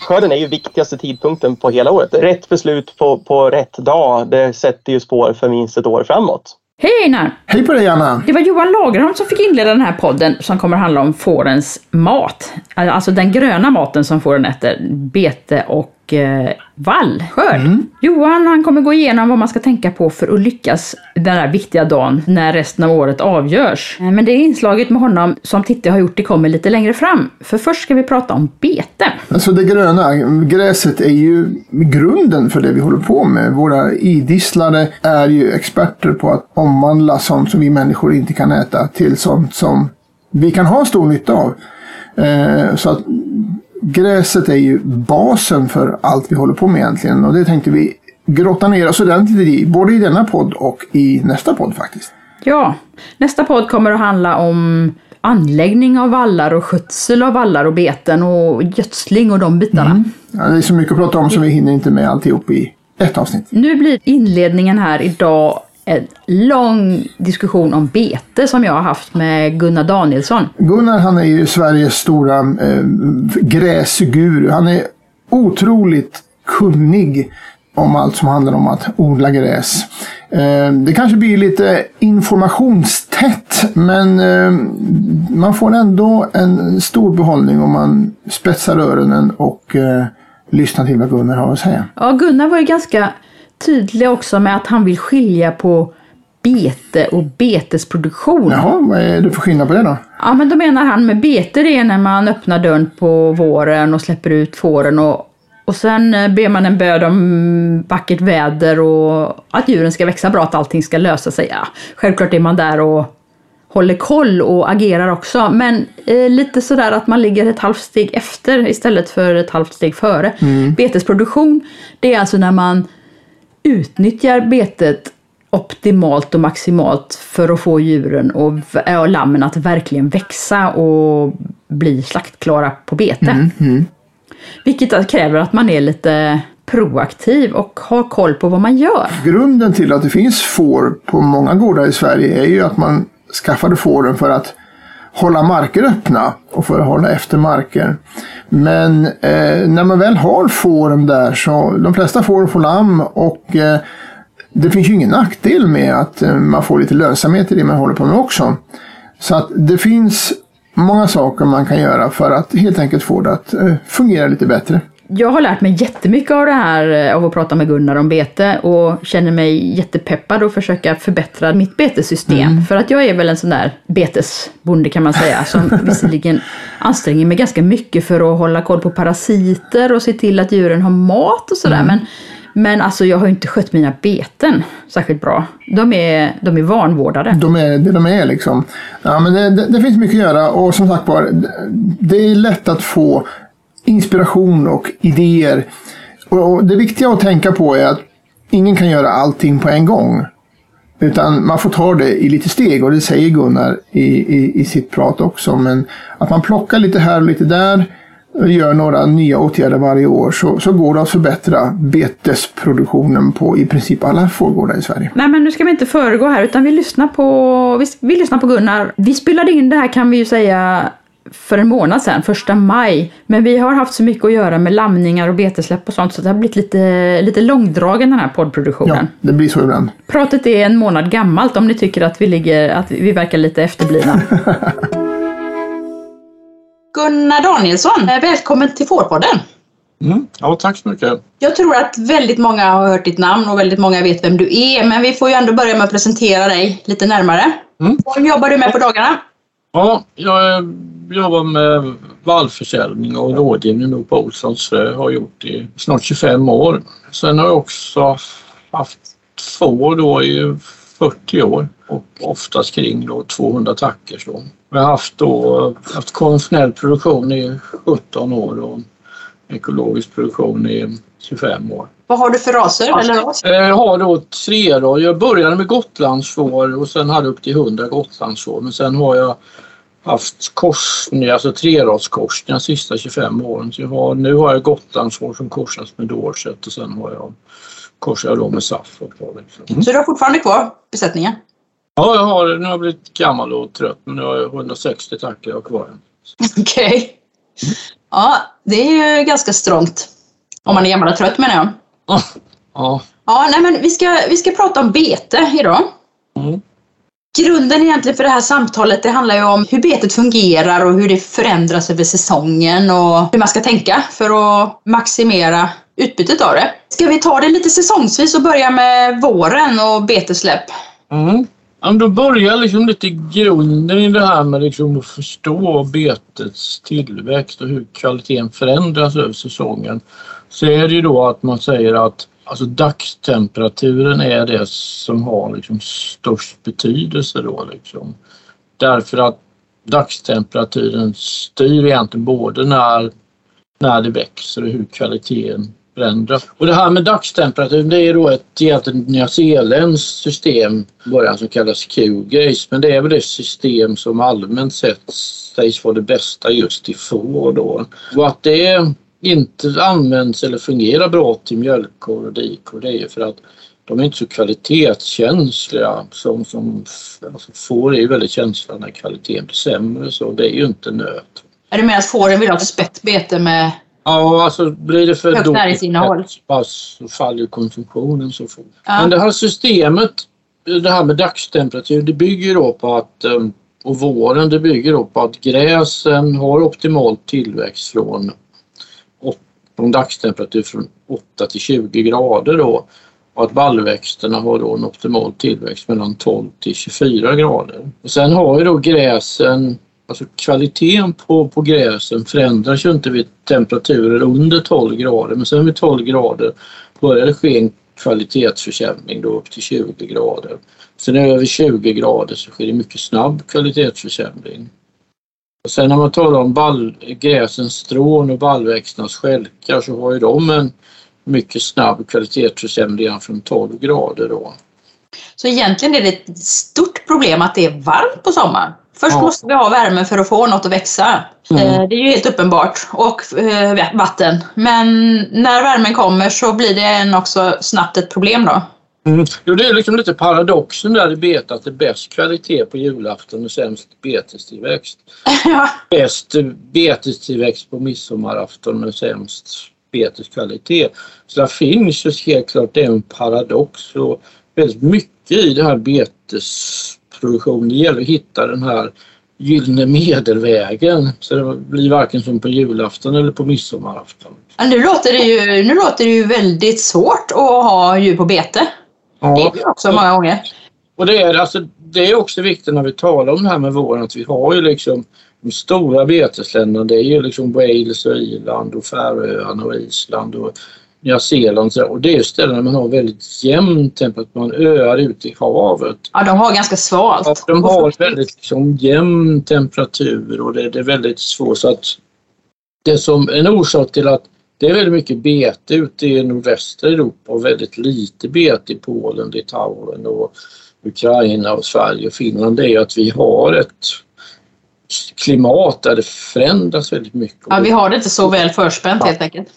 Skörden är ju viktigaste tidpunkten på hela året. Rätt beslut på, på rätt dag, det sätter ju spår för minst ett år framåt. Hej Einar! Hej på dig Anna! Det var Johan Lagerholm som fick inleda den här podden som kommer handla om fårens mat. Alltså den gröna maten som fåren äter, bete och eh, vallskörd. Mm. Johan han kommer gå igenom vad man ska tänka på för att lyckas den här viktiga dagen när resten av året avgörs. Eh, Men det inslaget med honom som Titti har gjort det kommer lite längre fram. För först ska vi prata om bete. Alltså det gröna, gräset är ju grunden för det vi håller på med. Våra idisslare är ju experter på att omvandla sånt som vi människor inte kan äta till sånt som vi kan ha stor nytta av. Eh, så att gräset är ju basen för allt vi håller på med egentligen och det tänkte vi grotta ner oss ordentligt i, både i denna podd och i nästa podd faktiskt. Ja, nästa podd kommer att handla om anläggning av vallar och skötsel av vallar och beten och gödsling och de bitarna. Ja, det är så mycket att prata om så vi hinner inte med alltihop i ett avsnitt. Nu blir inledningen här idag en lång diskussion om bete som jag har haft med Gunnar Danielsson. Gunnar han är ju Sveriges stora eh, gräsguru. Han är otroligt kunnig om allt som handlar om att odla gräs. Eh, det kanske blir lite informationstätt men eh, man får ändå en stor behållning om man spetsar öronen och eh, lyssnar till vad Gunnar har att säga. Ja, Gunnar var ju ganska tydlig också med att han vill skilja på bete och betesproduktion. Jaha, vad är det för skillnad på det då? Ja, men då menar han med bete det är när man öppnar dörren på våren och släpper ut fåren och, och sen eh, ber man en böd om vackert väder och att djuren ska växa bra, att allting ska lösa sig. Ja, självklart är man där och håller koll och agerar också, men eh, lite sådär att man ligger ett halvt steg efter istället för ett halvt steg före. Betesproduktion, det är alltså när man utnyttjar betet optimalt och maximalt för att få djuren och, v- och lammen att verkligen växa och bli slaktklara på bete. Vilket att- kräver att man är lite proaktiv och har koll på vad man gör. Grunden till att det finns får på många gårdar i Sverige är ju att man skaffade fåren för att hålla marker öppna och för att hålla efter marker. Men eh, när man väl har fåren där så de flesta får får lamm och eh, det finns ju ingen nackdel med att eh, man får lite lönsamhet i det man håller på med också. Så att det finns många saker man kan göra för att helt enkelt få det att eh, fungera lite bättre. Jag har lärt mig jättemycket av det här eh, av att prata med Gunnar om bete och känner mig jättepeppad att försöka förbättra mitt betessystem. För att jag är väl en sån där betesbonde kan man säga som visserligen anstränger mig ganska mycket för att hålla koll på parasiter och se till att djuren har mat och sådär. Men, men alltså jag har ju inte skött mina beten särskilt bra. De är, de är vanvårdade. De är det de är liksom. Ja, men det, det, det finns mycket att göra och som sagt var, det är lätt att få inspiration och idéer. Och, det viktiga att tänka på är att ingen kan göra allting på en gång. Utan man får ta det i lite steg och det säger Gunnar i, i, i sitt prat också. Men att man plockar lite här och lite där och gör några nya åtgärder varje år så, så går det att förbättra betesproduktionen på i princip alla fårgårdar i Sverige. Nej men nu ska vi inte föregå här utan vi lyssnar på, vi, vi lyssnar på Gunnar. Vi spelade in det här kan vi ju säga för en månad sedan, första maj. Men vi har haft så mycket att göra med lamningar och betesläpp och sånt så det har blivit lite, lite långdragen den här poddproduktionen. Ja, det blir så ibland. Pratet är en månad gammalt om ni tycker att vi, ligger, att vi verkar lite efterblivna. Gunnar Danielsson, välkommen till Fårpodden. Mm. Ja, tack så mycket. Jag tror att väldigt många har hört ditt namn och väldigt många vet vem du är, men vi får ju ändå börja med att presentera dig lite närmare. Mm. Vad jobbar du med på dagarna? Ja, jag jobbar med vallförsäljning och rådgivning på Olssons. frö. Har gjort i snart 25 år. Sen har jag också haft får då i 40 år och oftast kring då 200 tackor. Så. Jag har haft, då, haft konventionell produktion i 17 år och ekologisk produktion i 25 år. Vad har du för raser? Eller? Eh, Jag har då tre då. Jag började med gotlandsfår och sen hade jag upp till 100 gotlandsfår. Men sen har jag haft korsning, alltså treradskorsningar de sista 25 åren. Så jag har, nu har jag gotlandsfår som korsas med dorset och sen har jag, korsar jag då med saff. liksom. Så du har fortfarande kvar besättningen? Ja, jag har, nu har jag blivit gammal och trött men jag har 160 tackar jag har kvar. Okej. Okay. Ja, det är ju ganska strångt. Om man är gammal och trött menar jag. Ja. Ja, nej men vi ska, vi ska prata om bete idag. Mm. Grunden egentligen för det här samtalet det handlar ju om hur betet fungerar och hur det förändras över säsongen och hur man ska tänka för att maximera utbytet av det. Ska vi ta det lite säsongsvis och börja med våren och betesläpp? Mm. Ja, då börjar liksom lite grunden i det här med liksom att förstå betets tillväxt och hur kvaliteten förändras över säsongen. Så är det ju då att man säger att alltså dagstemperaturen är det som har liksom störst betydelse då liksom. Därför att dagstemperaturen styr egentligen både när, när det växer och hur kvaliteten förändras. Och det här med dagstemperaturen det är då ett egentligen nyzeeländskt system början som kallas Q-Grace men det är väl det system som allmänt sett sägs vara det bästa just i får då. Och att det inte används eller fungerar bra till mjölkkor och dikor det är ju för att de är inte så kvalitetskänsliga som, som alltså får är ju väldigt känsliga när kvaliteten blir sämre så det är ju inte nöt. Är det med att fåren vill ha ett spett bete med Ja, alltså blir det för högt näringsinnehåll? så faller konsumtionen så fort. Ja. Men det här systemet, det här med dagstemperatur, det bygger då på att ehm, och våren det bygger då på att gräsen har optimal tillväxt från en dagstemperatur från 8 till 20 grader då och att baljväxterna har då en optimal tillväxt mellan 12 till 24 grader. Och sen har ju då gräsen, alltså kvaliteten på, på gräsen förändras ju inte vid temperaturer under 12 grader men sen vid 12 grader börjar det ske en kvalitetsförsämring då upp till 20 grader. Sen över 20 grader så sker det mycket snabb kvalitetsförsämring. Och sen när man talar om ball, gräsens strån och ballväxternas skälkar så har ju de en mycket snabb kvalitetsförsämring från 12 grader då. Så egentligen är det ett stort problem att det är varmt på sommaren. Först ja. måste vi ha värme för att få något att växa. Mm. Eh, det är ju helt uppenbart. Och eh, vatten. Men när värmen kommer så blir det också snabbt ett problem då. Mm. Jo, det är liksom lite paradoxen där i bete att det är bäst kvalitet på julafton och sämst betestillväxt. ja. Bäst betestillväxt på midsommarafton och sämst beteskvalitet. Så det finns ju helt klart en paradox och väldigt mycket i det här betesproduktionen. Det gäller att hitta den här gyllene medelvägen så det blir varken som på julafton eller på midsommarafton. nu, låter det ju, nu låter det ju väldigt svårt att ha djur på bete. Ja. Det också många gånger. Och det är, alltså, det är också viktigt när vi talar om det här med våren att vi har ju liksom de stora betesländerna det är ju liksom Wales och Irland och Färöarna och Island och Nya Zeeland och det är ställen där man har väldigt jämn temperatur, man öar ute i havet. Ja, de har ganska svalt. Ja, de har väldigt liksom, jämn temperatur och det, det är väldigt svårt så att det som en orsak till att det är väldigt mycket bete ute i nordvästra Europa och väldigt lite bete i Polen, Litauen och Ukraina och Sverige och Finland. Det är att vi har ett klimat där det förändras väldigt mycket. Ja, vi har det inte så väl förspänt ja. helt enkelt.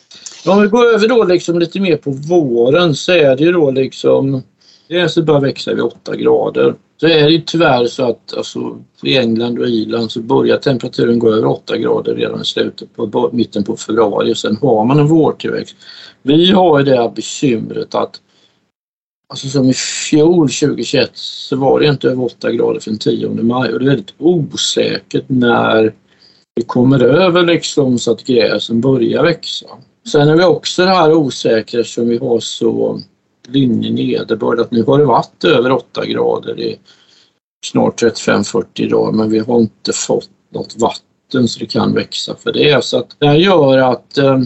Om vi går över då liksom lite mer på våren så är det ju då liksom Gräset börjar växa vid 8 grader. Så är det ju tyvärr så att alltså, i England och Irland så börjar temperaturen gå över 8 grader redan i slutet på mitten på februari och sen har man en vårtillväxt. Vi har ju det här bekymret att Alltså som i fjol 2021 så var det inte över 8 grader för den 10 maj och det är väldigt osäkert när vi kommer över liksom så att gräsen börjar växa. Sen är vi också det här osäkra som vi har så linje nederbörd att nu har det varit över 8 grader i snart 35-40 dagar men vi har inte fått något vatten så det kan växa för det. Så att det här gör att eh,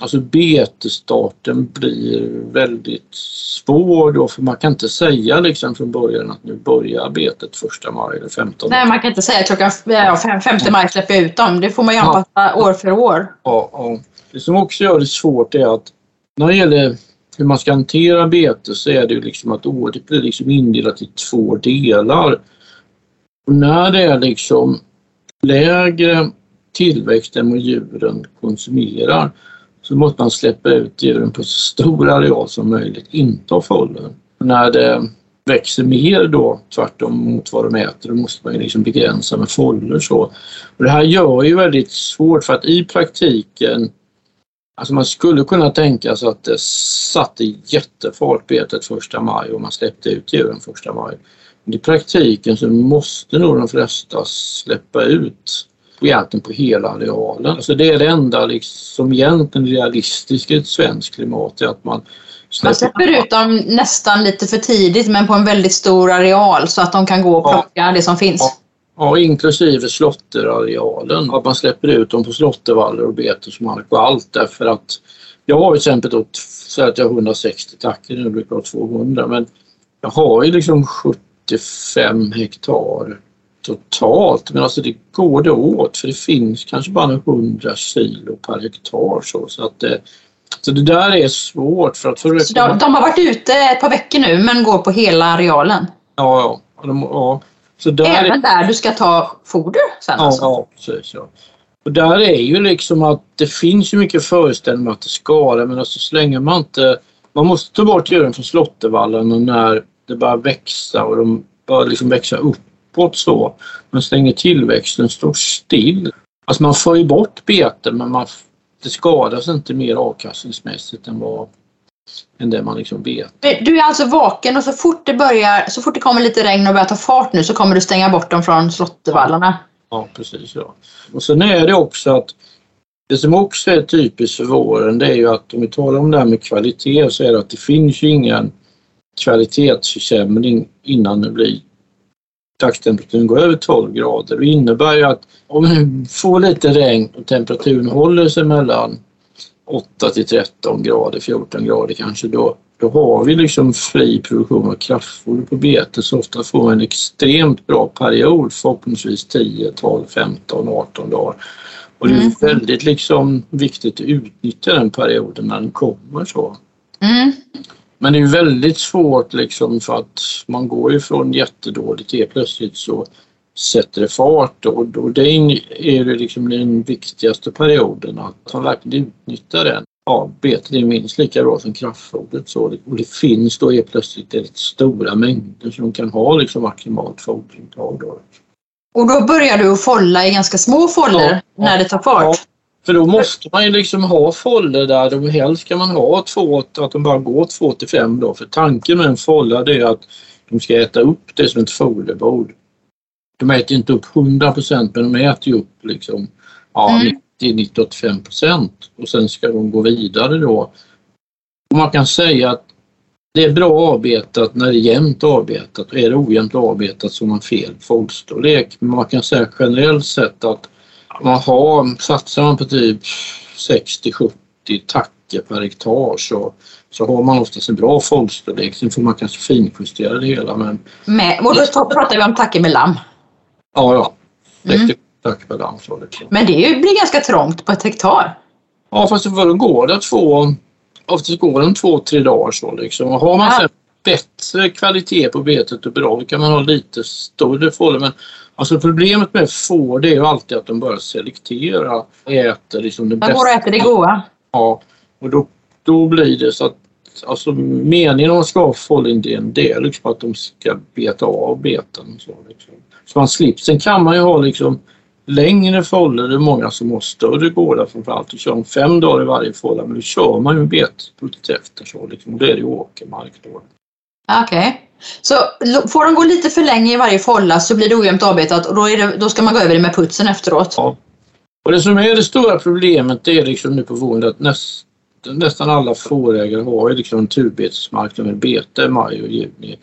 alltså betestarten blir väldigt svår då för man kan inte säga liksom från början att nu börjar betet första maj eller 15 Nej, man kan inte säga klockan 5 maj släpper jag ut dem. Det får man ju anpassa ja. år för år. Ja, ja. Det som också gör det svårt är att när det gäller hur man ska hantera bete så är det ju liksom att året blir liksom indelat i två delar. Och när det är liksom lägre tillväxt än vad djuren konsumerar så måste man släppa ut djuren på så stor areal som möjligt, inte ha fållen. När det växer mer då tvärtom mot vad de äter. Då måste man ju liksom begränsa med foller så. Och det här gör ju väldigt svårt för att i praktiken Alltså man skulle kunna tänka sig att det satt i jättefart betet första maj och man släppte ut djuren första maj. Men I praktiken så måste nog de flesta släppa ut egentligen på hela arealen. Alltså det är det enda liksom egentligen realistiska i ett svenskt klimat är att man man släpper ut dem nästan lite för tidigt men på en väldigt stor areal så att de kan gå och plocka ja. det som finns. Ja. Ja, inklusive slotterarealen. Att man släpper ut dem på slåttervallar och betesmark och allt därför att jag har till exempel då, så att jag har 160 tackor, nu brukar jag ha 200 men jag har ju liksom 75 hektar totalt men alltså det går det åt för det finns kanske bara 100 kilo per hektar så, så att det, så det där är svårt för att... För så de, de, har varit ute ett par veckor nu men går på hela arealen? Ja, ja. De, ja. Så där Även är... där du ska ta foder sen ja, alltså? Ja, precis. Ja. Och där är ju liksom att det finns ju mycket föreställning om att det skadar men alltså så länge man inte... Man måste ta bort djuren från slåttervallarna när det börjar växa och de börjar liksom växa uppåt så. Men så länge tillväxten står still. Alltså man får ju bort beten men man, det skadas inte mer avkastningsmässigt än vad än det man liksom vet. Du är alltså vaken och så fort det börjar, så fort det kommer lite regn och börjar ta fart nu så kommer du stänga bort dem från slottervallarna? Ja, precis. Ja. Och sen är det också att det som också är typiskt för våren det är ju att om vi talar om det här med kvalitet så är det att det finns ju ingen kvalitetsförsämring innan det blir dagstemperaturen går över 12 grader. Det innebär ju att om vi får lite regn och temperaturen håller sig mellan 8 till 13 grader, 14 grader kanske, då, då har vi liksom fri produktion av kraftfoder på bete så ofta får vi en extremt bra period, förhoppningsvis 10, 12, 15, 18 dagar. Och det är mm. väldigt liksom viktigt att utnyttja den perioden när den kommer så. Mm. Men det är väldigt svårt liksom för att man går ju från jättedåligt till plötsligt så sätter fart och, och det är det liksom den viktigaste perioden att man verkligen utnyttjar den. Ja, betet är minst lika bra som kraftfodret så, och det finns då är plötsligt rätt stora mängder som kan ha liksom maximalt foderintag. Då. Och då börjar du att folla i ganska små foller ja, när det tar fart? Ja, för då måste man ju liksom ha foller där, och helst kan man ha två, att de bara går två till fem då. För tanken med en folla det är att de ska äta upp det som ett foderbord de äter inte upp 100 procent men de äter ju upp liksom ja, mm. 90-85 procent och sen ska de gå vidare då. Och man kan säga att det är bra avbetat när det är jämnt avbetat och är det ojämnt avbetat så har man fel foderstorlek. Men man kan säga generellt sett att man har, satsar man på typ 60-70 tacker per hektar så, så har man oftast en bra foderstorlek. Sen får man kanske finjustera det hela. Men... Med, och då pratar vi om tacker med lamm? Ja, ja. Mm. Men det blir ganska trångt på ett hektar. Ja, fast då går det två, oftast går det två, tre dagar så liksom. Och har man ja. bättre kvalitet på betet och bra, då kan man ha lite större fåror. Men alltså problemet med får det är ju alltid att de börjar selektera. Äter liksom det bästa. Man går och äter det goda. Ja, och då, då blir det så att alltså meningen om man ska ha fållindelning det är liksom att de ska beta av beten. Så, liksom. Man slipper. Sen kan man ju ha liksom längre fållor, det är många som har större gårdar framförallt och kör fem dagar i varje fålla men då kör man ju betpult efter så liksom. Då är det ju åkermark då. Okej. Okay. Så får de gå lite för länge i varje fålla så blir det ojämnt avbetat och då, det, då ska man gå över det med putsen efteråt? Ja. Och det som är det stora problemet det är liksom nu på våren att näst, nästan alla fårägare har ju liksom naturbetesmark med bete i maj och juni.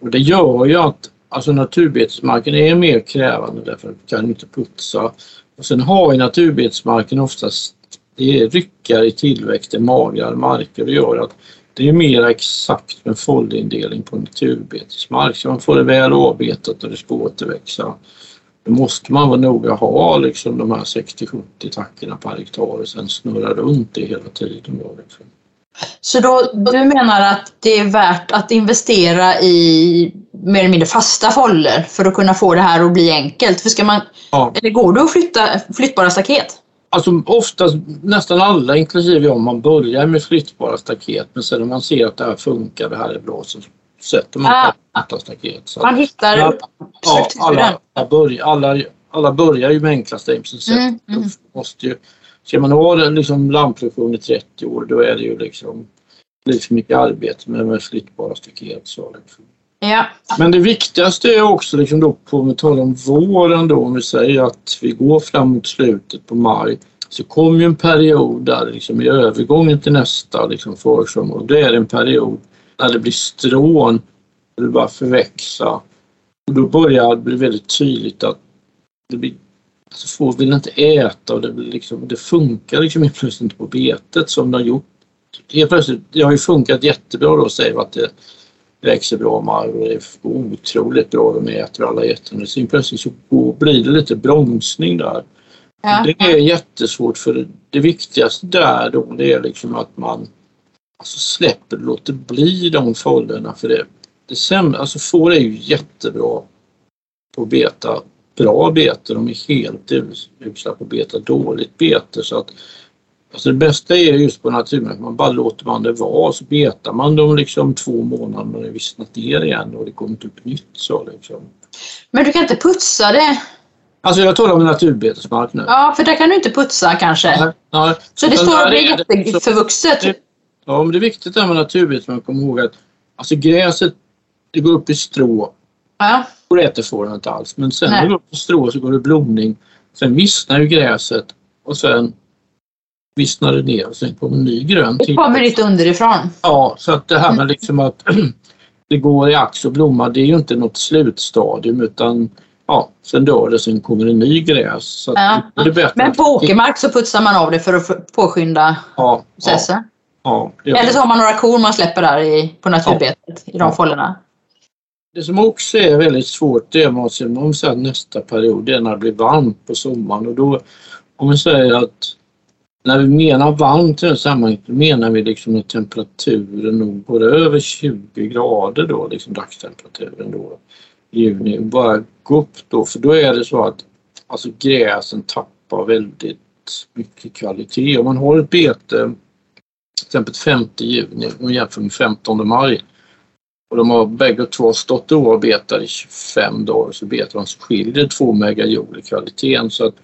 Och det gör ju att alltså naturbetesmarken är mer krävande därför att du kan inte putsa. Och sen har ju naturbetesmarken oftast det är ryckar i tillväxten, magrare marker och det gör att det är mer exakt med foldindelning på naturbetesmark så man får det väl avbetat och det ska återväxa. Då måste man vara noga och ha liksom de här 60-70 tackorna per hektar och sen snurra runt det hela tiden. Då, liksom. Så då, du menar att det är värt att investera i mer eller mindre fasta foller för att kunna få det här att bli enkelt? För ska man, ja. Eller går det att flytta flyttbara staket? Alltså oftast, nästan alla inklusive jag, man börjar med flyttbara staket men sen när man ser att det här funkar, det här är bra så sätter man Ah. ah. staket. Så Man hittar Ja, ja, alla, alla, börjar, alla, alla börjar ju med enkla. Så Mm, mm. måste ju, ska man ha den liksom lammproduktion i 30 år då är det ju liksom lite mycket arbete med, med flyttbara staket. Så liksom. Ja. Men det viktigaste är också liksom då på, om vi talar om våren då, om vi säger att vi går fram mot slutet på maj, så kommer ju en period där liksom i övergången till nästa liksom försommar och det är en period när det blir strån, det börjar förväxa och då börjar det bli väldigt tydligt att det blir, alltså får vill inte äta och det, liksom, det funkar liksom helt plötsligt inte på betet som det har gjort. Helt plötsligt, det har ju funkat jättebra då säger vi att det växer bra mark och det är otroligt bra. De äter alla getterna. Sen plötsligt så går- blir det lite bromsning där. Ja. Det är jättesvårt för det, det viktigaste där då det är liksom att man alltså släpper och låter bli de fållorna för det, det sämre, alltså får är ju jättebra på beta bra bete. De är helt us- usla på att beta dåligt bete så att Alltså det bästa är just på naturmark, man bara låter man det vara så betar man dem liksom två månader när det vissnat ner igen och det kommer inte upp nytt. Så liksom. Men du kan inte putsa det? Alltså jag talar om naturbetesmark nu. Ja, för där kan du inte putsa kanske. Nej, nej. Så det står där och blir jätteförvuxet. det- Ja, men det är viktigt det här med naturbetesmark att komma ihåg att alltså gräset det går upp i strå Ja. Äter fåren inte alls. Men sen Nej. när det går i strå så går det blomning. Sen vissnar ju gräset och sen vissnar det ner och sen kommer ny grön Det kommer lite underifrån. Ja, så att det här Mm. med liksom att det går i ax och blomma, det är ju inte något slutstadium utan ja, sen dör det, sen kommer det ny gräs. Så Ja. det Men på åkermark så putsar man av det för att påskynda Ja, ja, processen. ja, gör Eller så har man några kor man släpper där i, på naturbetet i de Ja. fållorna. Det som också är väldigt svårt det är man om sen nästa period, det är när det blir varmt på sommaren och då om vi säger att när vi menar varmt i det här sammanhanget då menar vi liksom att temperaturen nog går över 20 grader då, liksom dagstemperaturen då i juni. Bara gå upp då för då är det så att alltså gräsen tappar väldigt mycket kvalitet. Om man har ett bete till exempel 5 juni och jämför med 15 maj och de har bägge två stått och oavbetade i 25 dagar så betar de så skiljer det två megajoule i kvaliteten. Så att,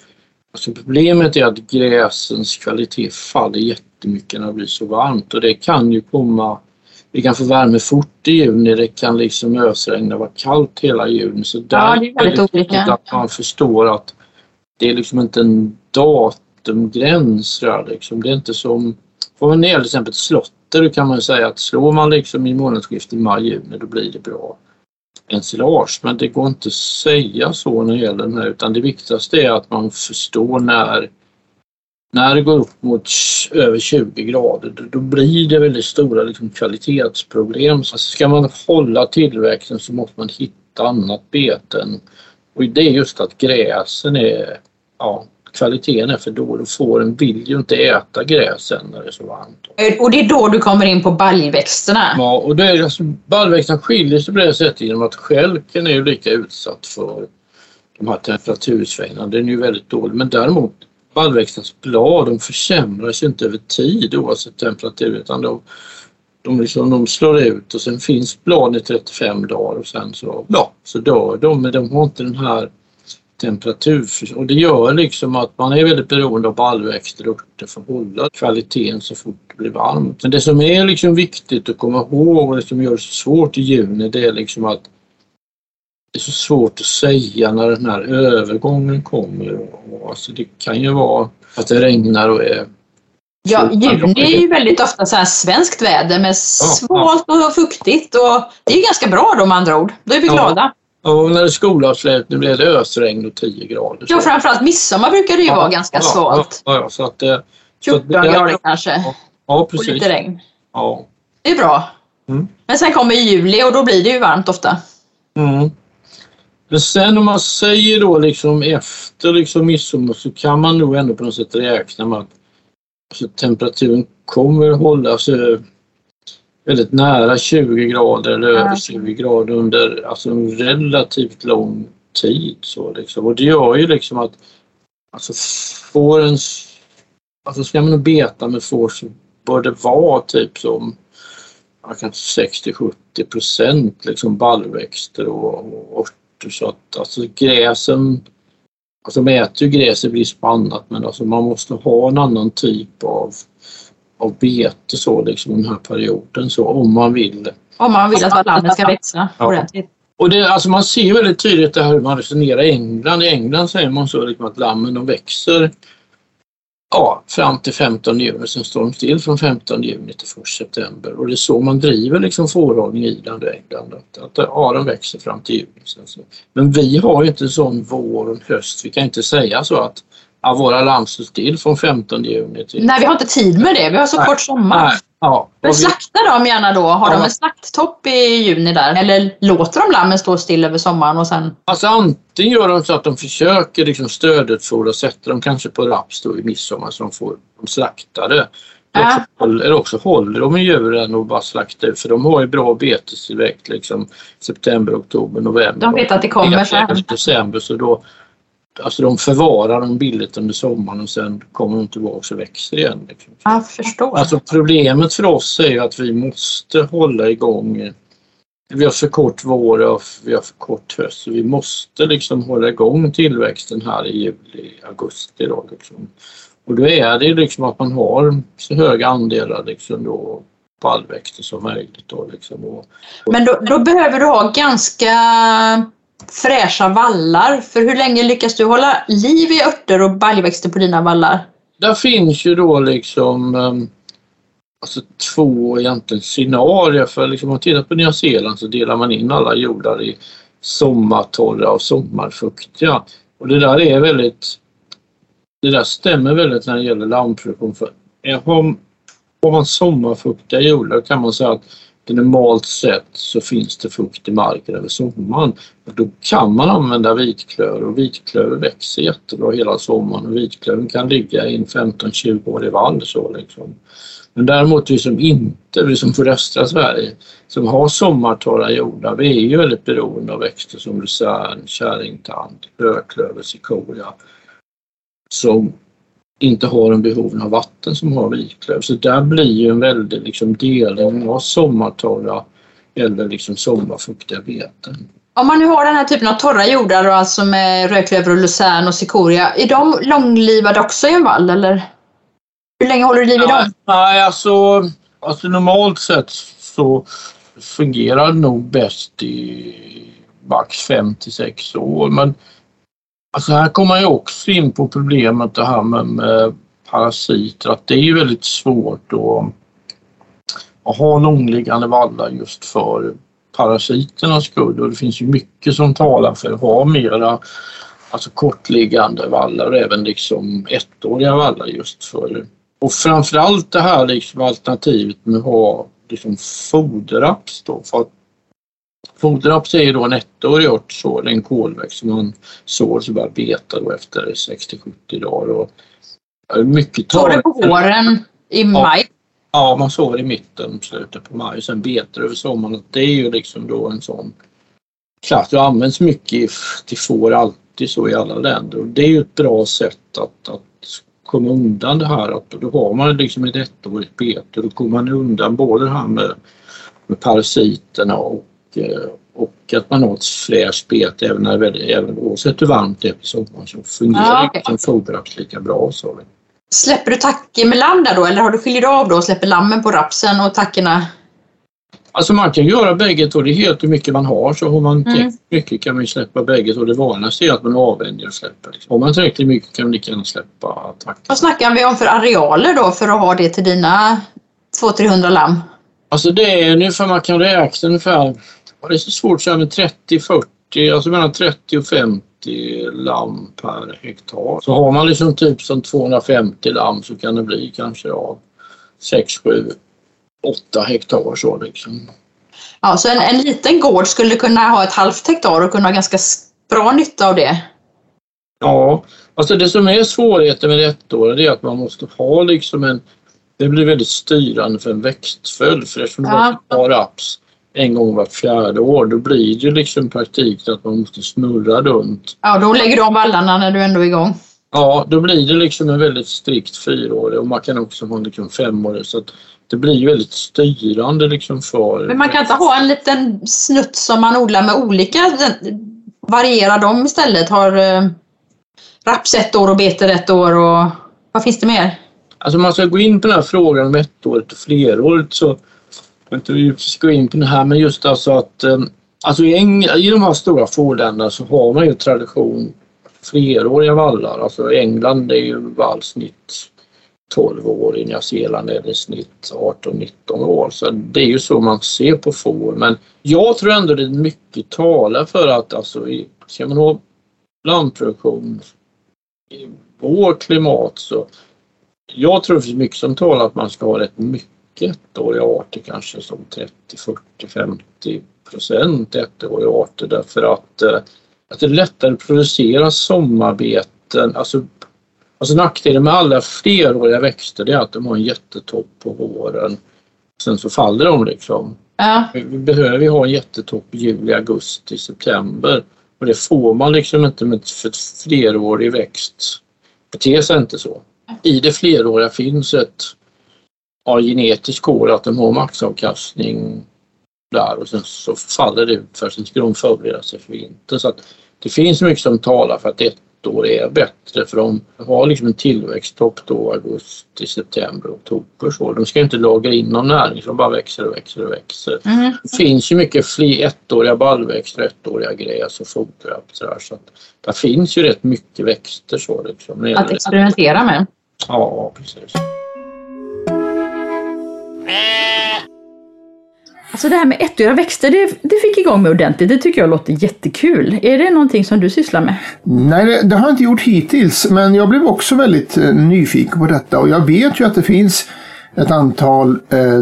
alltså problemet är att gräsens kvalitet faller jättemycket när det blir så varmt och det kan ju komma vi kan få värme fort i juni, det kan liksom ösregna, vara kallt hela juni. Så där Ja, det är väldigt viktigt olika. att man förstår att det är liksom inte en datumgräns. Liksom. Det är inte som, får man ner till exempel ett slotter då kan man säga att slår man liksom i månadsskiftet maj-juni då blir det bra ensilage. Men det går inte att säga så när det gäller den här utan det viktigaste är att man förstår när när det går upp mot över 20 grader då, då blir det väldigt stora liksom, kvalitetsproblem. Så ska man hålla tillväxten så måste man hitta annat beten. Och det är just att gräsen är, ja, kvaliteten är för dålig. Fåren vill ju inte äta gräsen när det är så varmt. Och det är då du kommer in på baljväxterna. Ja, och det är alltså, baljväxterna skiljer sig på det sättet genom att stjälken är ju lika utsatt för de här temperatursvängningarna. Den är ju väldigt dålig. Men däremot baljväxternas blad de försämras ju inte över tid oavsett temperatur utan de, de, liksom, de slår ut och sen finns bladen i 35 dagar och sen så, ja, så dör de. Men de har inte den här temperatur och det gör liksom att man är väldigt beroende av baljväxter och örter för att hålla kvaliteten så fort det blir varmt. Men det som är liksom viktigt att komma ihåg och det som gör det så svårt i juni det är liksom att det är så svårt att säga när den här övergången kommer. Och, alltså det kan ju vara att det regnar och är Ja, juni är ju väldigt ofta så här svenskt väder med svalt och fuktigt och det är ganska bra då med andra ord. Då är vi Ja. glada. Och när det är skolavslut blir det ösregn och 10 grader. Ja, framförallt midsommar brukar det ju Ja, vara ganska ja, svalt. Ja, ja, så att, eh, så att 14 det- grader kanske Ja, och precis. lite regn. Ja. Det är bra. Mm. Men sen kommer juli och då blir det ju varmt ofta. Mm. Men sen om man säger då liksom efter liksom midsommar så kan man nog ändå på något sätt räkna med att alltså, temperaturen kommer att hålla sig väldigt nära 20 grader eller Ja. över 20 grader under alltså, en relativt lång tid. Så, liksom. Och det gör ju liksom att alltså, fårens, alltså ska man beta med får så bör det vara typ som 60-70 procent liksom baljväxter och, och örter. Så att alltså gräsen, alltså de äter ju gräs i brist på annat men alltså man måste ha en annan typ av, av bete så liksom den här perioden så om man vill. Om man vill att lammen ska växa Ja. ordentligt. Och det, alltså man ser väldigt tydligt det här hur man resonerar i England. I England säger man så liksom att lammen de växer ja, fram till 15 juni, sen står de still från 15 juni till 1 september. Och det är så man driver liksom fårhållning i Irland och England. Att, att ja, de växer fram till juni. Sen så. Men vi har ju inte en sån vår och höst. Vi kan inte säga så att ja, våra still från 15 juni till... Nej, vi har inte tid med det. Vi har så Nej. kort sommar. Nej, ja. Men vi- slaktar de gärna då? Har de Ja. en slakttopp i juni där? Eller låter de lammen stå still över sommaren och sen... Alltså antingen gör de så att de försöker liksom stödutfodra och sätter dem kanske på raps då i midsommar så de får de slaktade. Eller Ja. också, håller- eller också håller de djuren och bara slaktar ut för de har ju bra betestillväxt liksom september, oktober, november. De vet att det kommer sen. december så då Alltså de förvarar dem billigt under sommaren och sen kommer de tillbaka och växer igen. Liksom. Jag förstår. Alltså problemet för oss är ju att vi måste hålla igång. Vi har för kort vår och vi har för kort höst. Så vi måste liksom hålla igång tillväxten här i juli, augusti. Då, liksom. Och då är det liksom att man har så höga andelar liksom då baljväxter som möjligt. Då, liksom. och, Men då, då behöver du ha ganska fräscha vallar. För hur länge lyckas du hålla liv i örter och baljväxter på dina vallar? där finns ju då liksom ehm, alltså två egentligen scenarier. För liksom, om man tittar på Nya Zeeland så delar man in alla jordar i sommartorra och sommarfuktiga. Och det där är väldigt det där stämmer väldigt när det gäller lammproduktion. För har, man sommarfuktiga jordar kan man säga att normalt sett så finns det fukt i marken över sommaren. Och Då kan man använda vitklöver och vitklöver växer jättebra hela sommaren och vitklöven kan ligga i en 15-20 år i vall. Så liksom. Men däremot vi som inte, vi som får östra Sverige, som har sommartorra jordar, vi är ju väldigt beroende av växter som lucern, kärringtand, rödklöver, cikoria som inte har en behov av vatten som har vitlöv. Så där blir ju en väldig liksom, delning av sommartorra eller liksom sommarfuktiga beten. Om man nu har den här typen av torra jordar, alltså med rödklöver och lucern och cikoria, är de långlivade också i en vall eller? Hur länge håller du liv i dem? nej alltså, alltså normalt sett så fungerar det nog bäst i max 5 till 6 år. Men alltså här kommer man ju också in på problemet det här med, med parasiter. Att det är ju väldigt svårt att, att ha långliggande vallar just för parasiternas skull. Och det finns ju mycket som talar för att ha mera alltså kortliggande vallar och även liksom ettåriga vallar just för och framförallt det här liksom alternativet med att ha liksom foderraps då. För att foderraps är ju då en ettårig ört så, det är en kolväxt som man sår så börjar beta då efter 60-70 dagar. Och det mycket Står det talar på våren i maj? Ja, man sår i mitten, slutet på maj och sen betar över sommaren. Det är ju liksom då en sån klass. Det används mycket till får alltid så i alla länder och det är ju ett bra sätt att, att komma undan det här att då har man liksom ett ettårigt bete och då kommer man undan både det här med, med parasiterna och, och att man har ett fräscht bete även, när även oavsett hur varmt det är på sommaren så fungerar okej. som foderraps lika bra. Så. Släpper du tacke med lamm där då eller har du skiljer av då och släpper lammen på rapsen och tackorna? Alltså man kan göra bägge två, det är helt hur mycket man har. Så har man Mm. tillräckligt mycket kan man släppa bägge två. Det vanligaste är att man avvänjer och släpper. Liksom. Har man tillräckligt mycket kan man lika gärna släppa attacken. Vad snackar vi om för arealer då för att ha det till dina 200-300 lamm? Alltså det är ungefär, man kan räkna ungefär, det är så svårt att säga, men 30-40, alltså mellan 30 och 50 lamm per hektar. Så har man liksom typ som 250 lamm så kan det bli kanske ja, 6, 7, 8 hektar så liksom. Ja, så en, en liten gård skulle kunna ha ett halvt hektar och kunna ha ganska bra nytta av det. Ja, alltså det som är svårigheten med ettåriga det är att man måste ha liksom en... Det blir väldigt styrande för en växtföljd för eftersom Ja. man har raps en gång vart fjärde år då blir det ju liksom praktiken att man måste snurra runt. Ja, då lägger du om vallarna när du ändå är igång. Ja, då blir det liksom en väldigt strikt fyraårig och man kan också ha liksom femårig så att det blir ju väldigt styrande liksom för... Men man kan inte ha en liten snutt som man odlar med olika, variera dem istället? Har eh, raps ett år och betor ett år och vad finns det mer? Alltså man ska gå in på den här frågan om ettårigt och flerårigt så jag inte vi ska gå in på det här men just alltså att eh, alltså i, Eng i de här stora fårländerna så har man ju tradition fleråriga vallar. Alltså England är ju vallsnitt 12 år, i Nya Zeeland är det snitt 18-19 år. Så det är ju så man ser på får. Men jag tror ändå det är mycket talar för att alltså, ska man ha blandproduktion i vårt klimat så jag tror det finns mycket som talar att man ska ha rätt mycket ettåriga arter kanske som 30, 40, 50 procent ettåriga arter därför att, eh, att det är lättare att producera sommarbeten. Alltså, alltså nackdelen med alla fleråriga växter är att de har en jättetopp på våren. Sen så faller de liksom. Ja. Vi behöver ju ha en jättetopp i juli, augusti, september. Och det får man liksom inte med ett flerårig växt. Beter sig inte så. I det fleråriga finns ett ja, genetiskt kod att de har maxavkastning där och sen så faller det ut för sen ska de förbereda sig för vintern. Så att det finns mycket som talar för att ett år är bättre för de har liksom en tillväxttopp då augusti, september, oktober. Så. De ska inte lagra in någon näring så de bara växer och växer och växer. Mm. Det finns ju mycket fler ettåriga baljväxter, ettåriga gräs och foderrapp. Så där, så att där finns ju rätt mycket växter. Så, liksom, Att experimentera med. Ja, precis. Alltså det här med ettåriga växter, det, det fick igång mig ordentligt. Det tycker jag låter jättekul. Är det någonting som du sysslar med? Nej, det, det har jag inte gjort hittills, men jag blev också väldigt eh, nyfiken på detta och jag vet ju att det finns ett antal eh,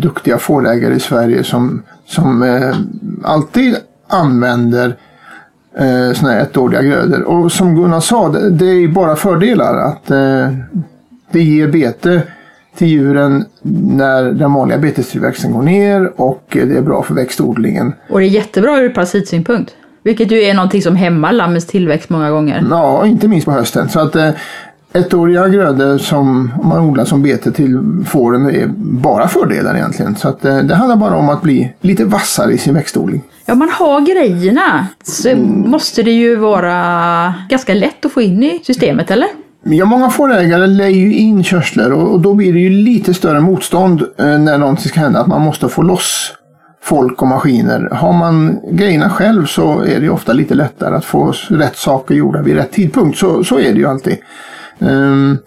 duktiga fårägare i Sverige som, som eh, alltid använder eh, sådana här ettåriga grödor. Och som Gunnar sa, det, det är ju bara fördelar att eh, det ger bete till djuren när den vanliga betestillväxten går ner och det är bra för växtodlingen. Och det är jättebra ur parasitsynpunkt. Vilket ju är någonting som hämmar lammens tillväxt många gånger. Ja, inte minst på hösten. Så att eh, ettåriga grödor som om man odlar som bete till fåren är bara fördelar egentligen. Så att eh, det handlar bara om att bli lite vassare i sin växtodling. Ja, man har grejerna. Så måste det ju vara ganska lätt att få in i systemet, eller? Ja, många fårägare lägger ju in körslor och, och då blir det ju lite större motstånd eh, när någonting ska hända. Att man måste få loss folk och maskiner. Har man grejerna själv så är det ju ofta lite lättare att få rätt saker gjorda vid rätt tidpunkt. Så, så är det ju alltid. Um,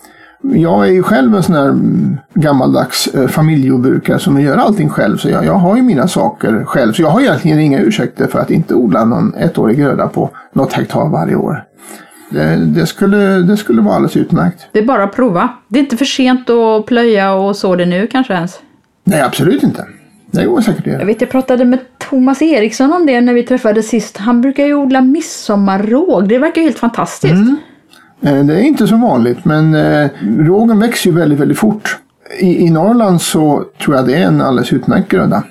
jag är ju själv en sån här mm, gammaldags eh, familjejordbrukare som gör allting själv. Så jag, jag har ju mina saker själv. Så jag har egentligen inga ursäkter för att inte odla någon ettårig gröda på något hektar varje år. Det, det, skulle, det skulle vara alldeles utmärkt. Det är bara att prova. Det är inte för sent att plöja och så det nu kanske ens. Nej, absolut inte. Det går säkert att Jag göra. vet, jag pratade med Thomas Eriksson om det när vi träffades sist. Han brukar ju odla midsommarråg. Det verkar ju helt fantastiskt. Eh, Det är inte så vanligt, men eh, rågen växer ju väldigt, väldigt fort. I, I Norrland så tror jag det är en alldeles utmärkt gröda.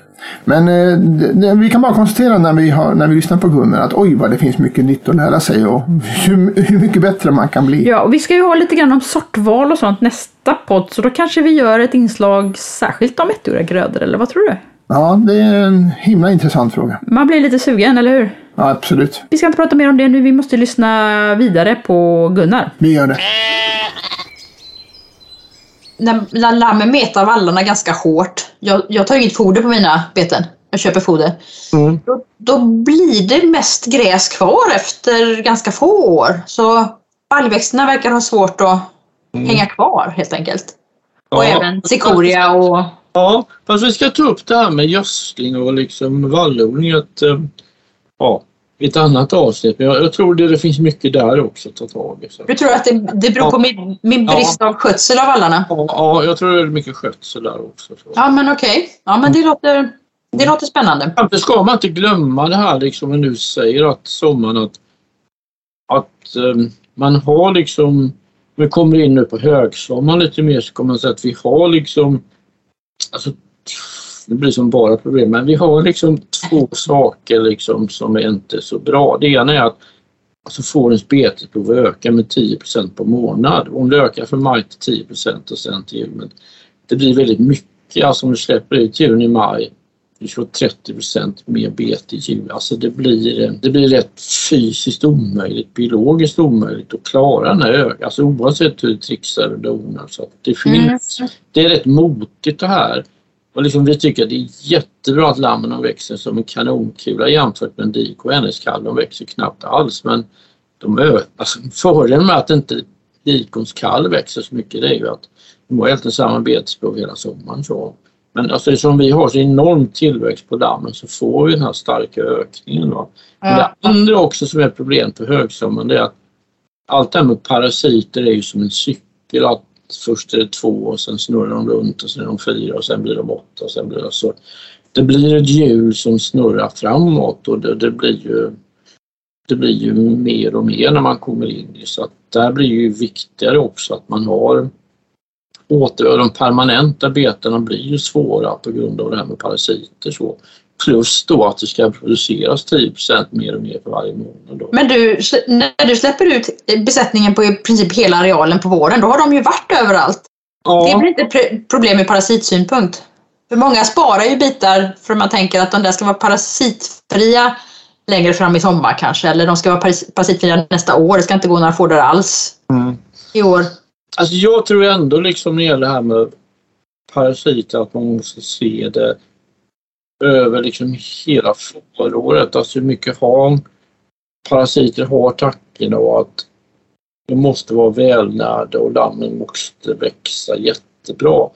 Men eh, vi kan bara konstatera när vi, har, när vi lyssnar på Gunnar att oj vad det finns mycket nytt att lära sig och hur, hur mycket bättre man kan bli. Ja, och vi ska ju ha lite grann om sortval och sånt nästa podd. Så då kanske vi gör ett inslag särskilt om ettåriga grödor, eller vad tror du? Ja, det är en himla intressant fråga. Man blir lite sugen, eller hur? Ja, absolut. Vi ska inte prata mer om det nu, vi måste lyssna vidare på Gunnar. Vi gör det. När, lammen metar vallarna ganska hårt. Jag, jag tar inget foder på mina beten. Jag köper foder. Mm. Då, då blir det mest gräs kvar efter ganska få år. Så baljväxterna verkar ha svårt att hänga kvar helt enkelt. Och Ja. även cikoria och... Ja, fast vi ska ta upp det här med gödsling och liksom vallodling eh, ja, i ett annat avsnitt. Men jag, jag tror det, det finns mycket där också att ta tag i. Så. Du tror att det, det beror på min, min brist av skötsel av vallarna? Ja, ja, jag tror det är mycket skötsel där också. Så. Ja men okej. Ja men det låter, det låter spännande. Samtidigt ska man inte glömma det här liksom när du säger att sommaren att, att ehm, man har liksom, vi kommer in nu på högsommaren lite mer så kommer man säga att vi har liksom, alltså det blir som bara problem, men vi har liksom två saker liksom som är inte så bra. Det ena är att alltså fårens betesbehov ökar med 10% på månad. Om det ökar från maj till 10% och sen till. Men det blir väldigt mycket alltså om du släpper ut djuren i maj, du får 30% mer bete i juli. Alltså det blir, det blir rätt fysiskt omöjligt, biologiskt omöjligt att klara den här ökningen. Alltså oavsett hur du trixar och donar. Så det, finns, mm. det är rätt motigt det här. Och liksom vi tycker att det är jättebra att lammen växer som en kanonkula jämfört med en dik och hennes kalv. De växer knappt alls men de. Alltså, fördelen med att inte dikons kalv växer så mycket det är ju att de har egentligen samma betesbehov hela sommaren. Så. Men alltså, eftersom vi har så enorm tillväxt på dammen så får vi den här starka ökningen. Då. Ja. Det andra också som är ett problem för högsommaren det är att allt det här med parasiter är ju som en cykel. Att först är det två och sen snurrar de runt och sen är de fyra och sen blir de åtta och sen blir det så. Det blir ett hjul som snurrar framåt och det, det blir ju det blir ju mer och mer när man kommer in i så att där blir ju viktigare också att man har åter, de permanenta betena blir ju svåra på grund av det här med parasiter. Så. Plus då att det ska produceras 10 mer och mer för varje månad. Då. Men du, när du släpper ut besättningen på i princip hela arealen på våren, då har de ju varit överallt. Ja. Det blir inte problem ur parasitsynpunkt. För många sparar ju bitar för man tänker att de där ska vara parasitfria längre fram i sommar kanske, eller de ska vara parasitfria nästa år. Det ska inte gå några fårdar alls mm. i år. Alltså jag tror ändå liksom när det gäller det här med parasiter att man måste se det över liksom hela fåråret. Alltså hur mycket han parasiter har tackorna och att de måste vara välnärda och lammen måste växa jättebra.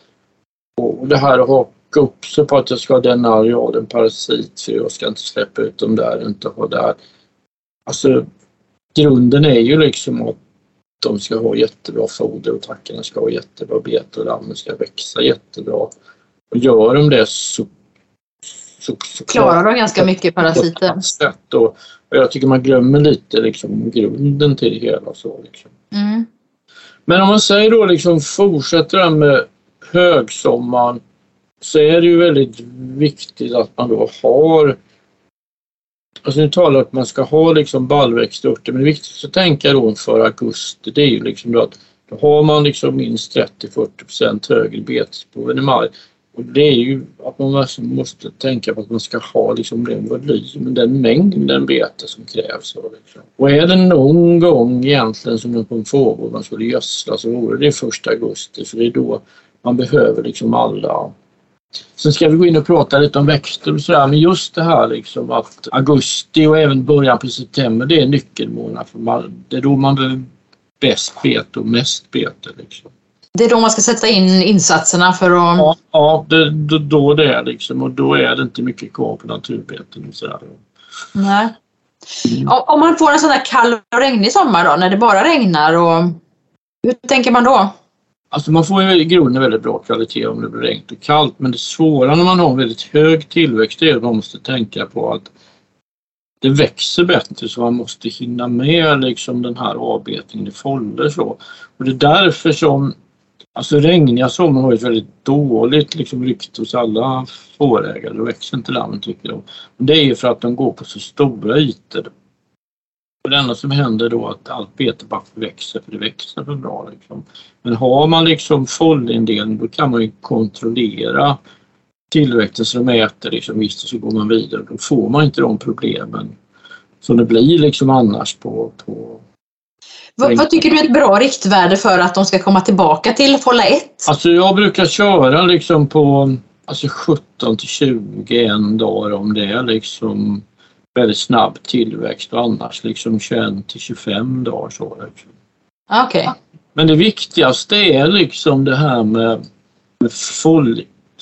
Och det här att haka upp sig på att jag ska ha den arealen parasit för jag ska inte släppa ut dem där, inte ha där. Alltså grunden är ju liksom att de ska ha jättebra foder och tackorna ska ha jättebra bete och lammen ska växa jättebra. Och gör de det så, så, klarar de ganska mycket parasiter. Och, och jag tycker man glömmer lite liksom, grunden till det hela. Så, liksom. mm. Men om man säger då liksom fortsätter det med högsommaren så är det ju väldigt viktigt att man då har Alltså nu talar att man ska ha liksom ballväxtörter men det viktigaste att tänka då för augusti det är ju liksom då att då har man liksom minst 30-40 högre betesbehov än i maj. Och det är ju att man måste tänka på att man ska ha liksom den volymen, den mängden bete som krävs. Liksom. Och är det någon gång egentligen som en fågel man skulle gödsla så vore det första augusti för det är då man behöver liksom alla Sen ska vi gå in och prata lite om växter och sådär men just det här liksom att augusti och även början på september det är nyckelmånader. För man, det är då man behöver bäst bete och mest bete. Liksom. Det är då man ska sätta in insatserna för att... Ja, ja det, då, då det är liksom och då är det inte mycket kvar på naturbeten och sådär. Nej. Mm. Om man får en sån där kall och regnig sommar då, när det bara regnar och hur tänker man då? Alltså man får ju i grunden väldigt bra kvalitet om det blir regnt och kallt men det svåra när man har väldigt hög tillväxt är att man måste tänka på att det växer bättre så man måste hinna med liksom den här avbetningen i fållor så. Och det är därför som Alltså regniga somrar har ett väldigt dåligt liksom, rykte hos alla fårägare. Då växer inte lammen tycker de. Det är ju för att de går på så stora ytor. Och det enda som händer då är att allt bete bara växer för det växer för bra. Liksom. Men har man liksom fållindelning då kan man ju kontrollera tillväxten så de äter liksom visst och så går man vidare. Då får man inte de problemen som det blir liksom annars på, på vad, vad, tycker du är ett bra riktvärde för att de ska komma tillbaka till fålla 1? Alltså jag brukar köra liksom på alltså 17 till 21 dagar om det är liksom väldigt snabb tillväxt och annars liksom 21 till 25 dagar. Så liksom. Okay. Men det viktigaste är liksom det här med, med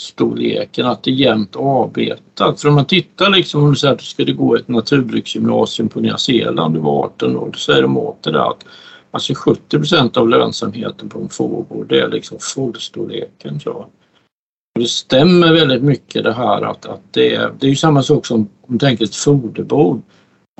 storleken, att det är jämnt avbetat. För om man tittar liksom, om du säger att du skulle gå ett naturbruksgymnasium på Nya Zeeland, du var 18 år, då säger de åt dig att alltså 70 procent av lönsamheten på en fågel det är liksom fårstorleken. Så. Det stämmer väldigt mycket det här att, att det, är, det är ju samma sak som om du tänker ett foderbord.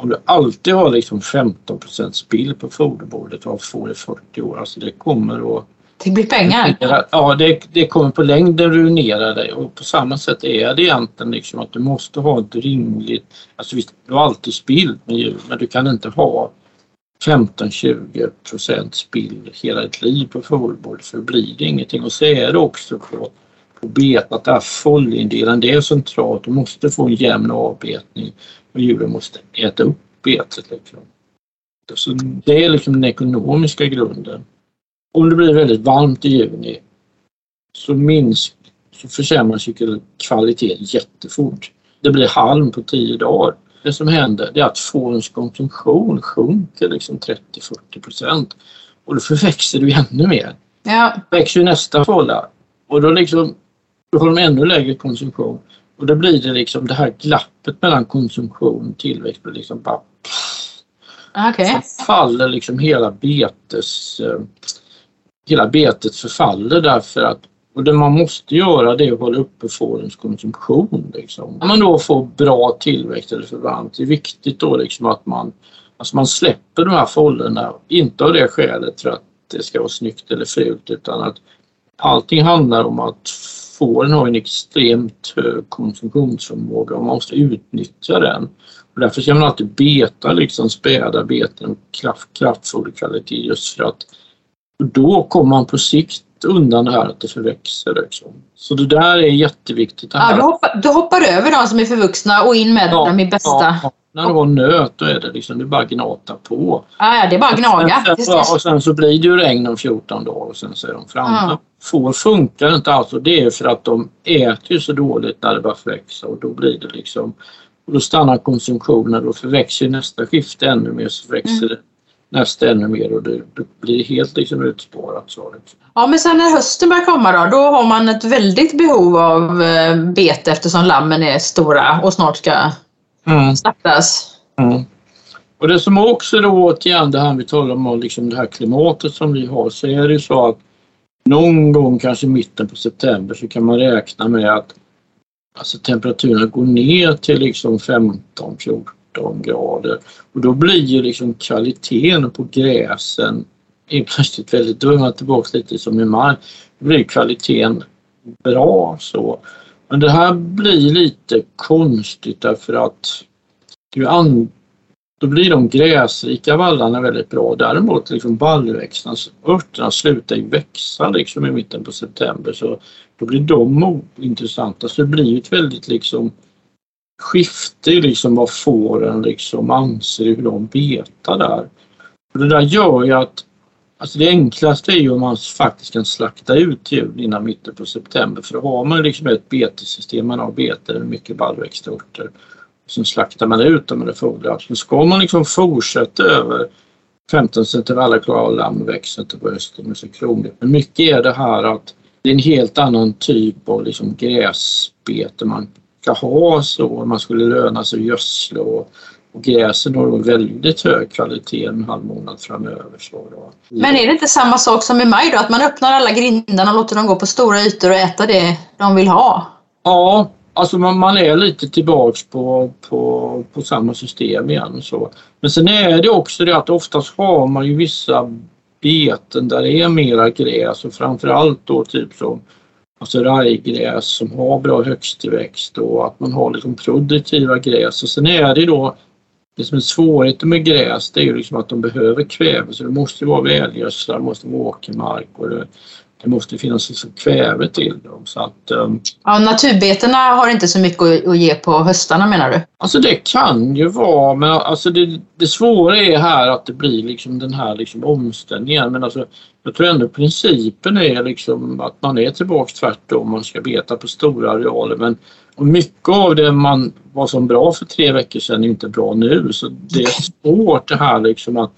Om du alltid har liksom 15% spill på foderbordet och har får i 40 år, alltså det kommer att det blir pengar. Ja, det, det kommer på längden ruinera dig och på samma sätt är det egentligen liksom att du måste ha ett rimligt, alltså visst, du har alltid spill med djur men du kan inte ha 15-20 procent spill hela ditt liv på fullbord för då blir det ingenting och så är det också på på betat, där här det är centralt. Du måste få en jämn avbetning och djuren måste äta upp betet. Liksom. Så det är liksom den ekonomiska grunden. Om det blir väldigt varmt i juni så, minsk, så försämras ju kvaliteten jättefort. Det blir halm på tio dagar. Det som händer är att fårens konsumtion sjunker liksom 30-40 procent och då förväxer du ännu mer. Ja. växer ju nästa fålla och då, liksom, då har de ännu lägre konsumtion och då blir det liksom det här glappet mellan konsumtion och tillväxt blir liksom bara Okay. Så faller liksom hela betes eh, hela betet förfaller därför att och det man måste göra det är att hålla uppe fårens konsumtion. Liksom. Om man då får bra tillväxt eller för varmt, det är viktigt då liksom att man, alltså man släpper de här fållorna, inte av det skälet för att det ska vara snyggt eller fult utan att allting handlar om att fåren har en extremt hög konsumtionsförmåga och man måste utnyttja den. Och därför ska man alltid beta liksom späda beten och kraft, kvalitet just för att då kommer man på sikt undan det här att det förväxer. Liksom. Så det där är jätteviktigt. Ja, du, hoppar, du hoppar över de som är förvuxna och in med ja, dem i bästa... Ja, när du har nöt då är det liksom, det är bara gnata på. Ja, det är bara gnaga. Och sen, och sen så blir det ju regn om 14 dagar och sen så är de framme. Mm. Får funkar inte alls och det är för att de äter ju så dåligt när det börjar förväxa och då blir det liksom och då stannar konsumtionen och förväxer nästa skifte ännu mer så förväxer mm nästa ännu mer och det, det blir helt liksom utspårat. Så liksom. Ja men sen när hösten börjar komma då, då har man ett väldigt behov av eh, bete eftersom lammen är stora och snart ska mm. slaktas. Mm. Och det som också då återigen det här vi talar om, liksom det här klimatet som vi har, så är det ju så att någon gång kanske i mitten på september så kan man räkna med att alltså, temperaturen går ner till liksom 15-14 18 grader. Och då blir ju liksom kvaliteten på gräsen är plötsligt väldigt, då är man tillbaka lite som i maj, då blir kvaliteten bra så. Men det här blir lite konstigt därför att då blir de gräsrika vallarna väldigt bra. Däremot liksom vallväxterna, örterna slutar ju växa liksom i mitten på september så då blir de ointressanta. Så det blir ju ett väldigt liksom skifte i liksom vad fåren liksom anser hur de betar där. Och det där gör ju att Alltså det enklaste är ju om man faktiskt kan slakta ut djur innan mitten på september för då har man liksom ett betessystem, man har bete med mycket baljväxtorter. Sen slaktar man ut dem eller fodrar. Så ska man liksom fortsätta över 15 cm alla klarar av lammväxten på hösten med så kronigt. Men mycket är det här att det är en helt annan typ av liksom gräsbete man ska ha så man skulle löna sig gödsla och, och gräsen har väldigt hög kvalitet en halv månad framöver. Så då. Men är det inte samma sak som i maj då? Att man öppnar alla grindarna och låter dem gå på stora ytor och äta det de vill ha? Ja, alltså man, man är lite tillbaks på, på, på samma system igen. Så. Men sen är det också det att oftast har man ju vissa beten där det är mera gräs och framförallt då typ som alltså rajgräs som har bra högsttillväxt och att man har liksom produktiva gräs. Och sen är det då det som är svårigheten med gräs det är ju liksom att de behöver kväve så det måste vara välgödslad, det måste vara åkermark och det, det måste finnas liksom kväve till dem. Så att, um, ja, naturbetena har inte så mycket att, ge på höstarna menar du? Alltså det kan ju vara men alltså det, det svåra är här att det blir liksom den här liksom omställningen men alltså jag tror ändå principen är liksom att man är tillbaka tvärtom, man ska beta på stora arealer men mycket av det man var som bra för tre veckor sedan är inte bra nu så det är svårt det här liksom att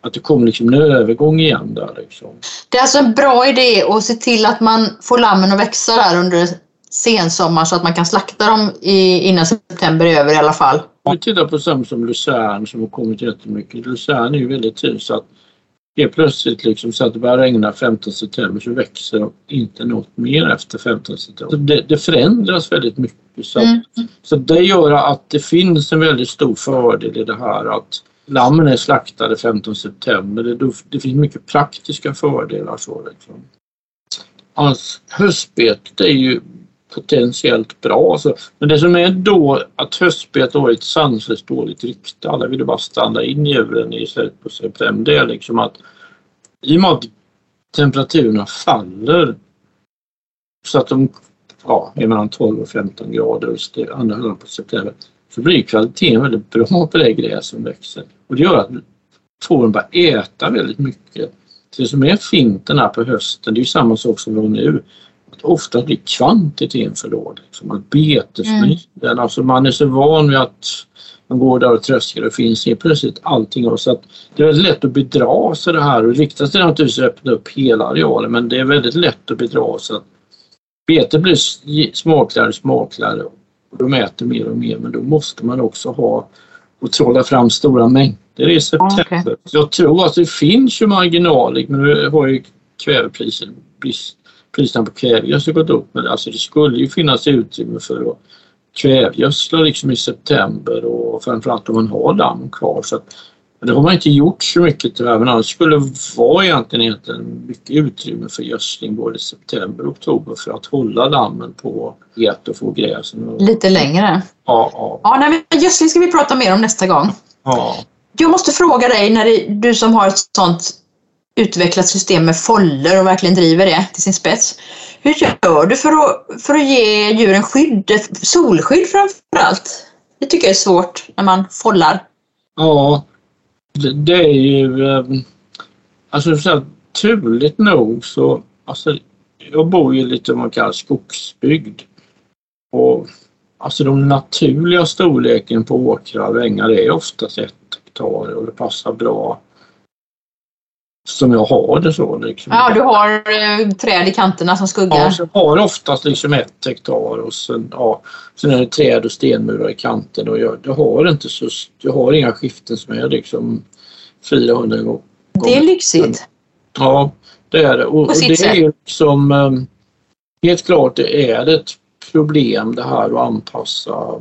att det kommer liksom en övergång igen där. Liksom. Det är alltså en bra idé att se till att man får lammen att växa där under sensommar så att man kan slakta dem i, innan september är över i alla fall. Om vi tittar på sånt som Luzern som har kommit jättemycket. Luzern är ju väldigt tur så att helt plötsligt liksom så att det börjar regna 15 september så växer inte något mer efter 15 september. Det, det, förändras väldigt mycket. Så, att, mm. så det gör att det finns en väldigt stor fördel i det här att lammen är slaktade 15 september. Det, det finns mycket praktiska fördelar. Så liksom. Alltså, höstbetet är ju potentiellt bra. Så, men det som är då att höstbetet har ett sanslöst dåligt rykte. Alla vill bara stanna in djuren i slutet på september. Det är liksom att i och med att temperaturerna faller så att de ja, är mellan 12 och 15 grader andra halvan på september så blir kvaliteten väldigt bra på det gräs som växer. Och det gör att fåren börjar äta väldigt mycket. Det som är fint den här på hösten, det är samma sak som det var nu. Att ofta blir kvantiteten för låg. Liksom att betesmängden, mm. alltså man är så van vid att man går där och tröskar och finns helt plötsligt allting. Så att det är väldigt lätt att bedra sig det här och riktar sig naturligtvis att öppna upp hela arealen men det är väldigt lätt att bedra sig. Betet blir smakligare och smakligare och de äter mer och mer men då måste man också ha och trolla fram stora mängder i september. Okay. Jag tror att det finns ju marginaler men nu har ju kvävepriset, priserna på kvävegödsel gått upp men alltså det skulle ju finnas utrymme för att kvävgödsla liksom i september och framförallt om man har damm kvar. Så att, det har man inte gjort så mycket tyvärr men annars skulle vara egentligen, egentligen mycket utrymme för gödsling både i september och oktober för att hålla dammen på het och få gräsen. Lite längre? Ja. ja. ja nej, men gödsling ska vi prata mer om nästa gång. Ja. Jag måste fråga dig, när det, du som har ett sånt utvecklat system med foller och verkligen driver det till sin spets. Hur gör du för att, för att ge djuren skydd, solskydd framför allt? Det tycker jag är svårt när man follar. Ja, det, är ju... Eh, alltså så här, turligt nog så... Alltså, jag bor ju lite vad man kallar skogsbygd. Och alltså de naturliga storleken på åkrar och ängar är oftast ett hektar och det passar bra som jag har det så. Liksom. Ja, du har eh, träd i kanterna som skuggar? Ja, så jag har oftast liksom ett hektar och sen, ja, sen är det träd och stenmurar i kanten och jag, jag, har inte så, jag har inga skiften som är liksom 400 gånger. Det är lyxigt. Ja, det är det. Och, och det är liksom ehm, helt klart det är ett problem det här att anpassa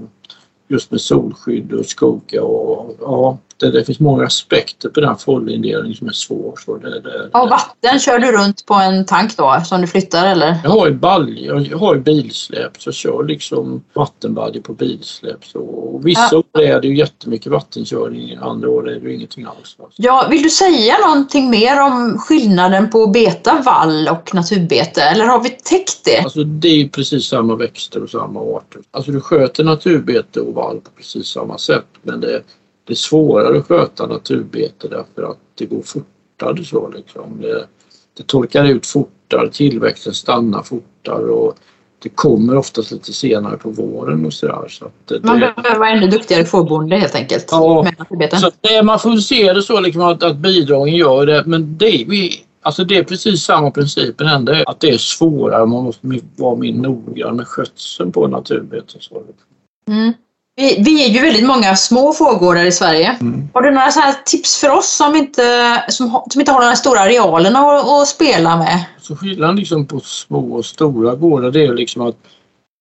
just med solskydd och skugga och ja, det, det finns många aspekter på den fållindelningen som är svår. Så det, det, och vatten kör du runt på en tank då som du flyttar eller? Jag har ju balj, jag har ju bilsläp så jag kör liksom vattenbalj på bilsläp. Så, och vissa ja. år är det ju jättemycket vattenkörning, andra år är det ju ingenting alls. Ja, vill du säga någonting mer om skillnaden på beta, vall och naturbete eller har vi täckt det? Alltså det är ju precis samma växter och samma arter. Alltså du sköter naturbete och vall på precis samma sätt men det det är svårare att sköta naturbete därför att det går fortare så liksom. Det, det torkar ut fortare, tillväxten stannar fortare och det kommer oftast lite senare på våren och sådär. Så det, man behöver vara ännu duktigare fårbonde helt enkelt. Ja, så det, man får se det så liksom att, att bidragen gör det men det, vi, alltså det är precis samma princip ändå att det är svårare, man måste vara mer noggrann med skötseln på naturbete. Mm. Vi, vi är ju väldigt många små fårgårdar i Sverige. Mm. Har du några så tips för oss som inte, som, som inte har några stora arealerna att, att spela med? Så skillnaden liksom på små och stora gårdar det är liksom att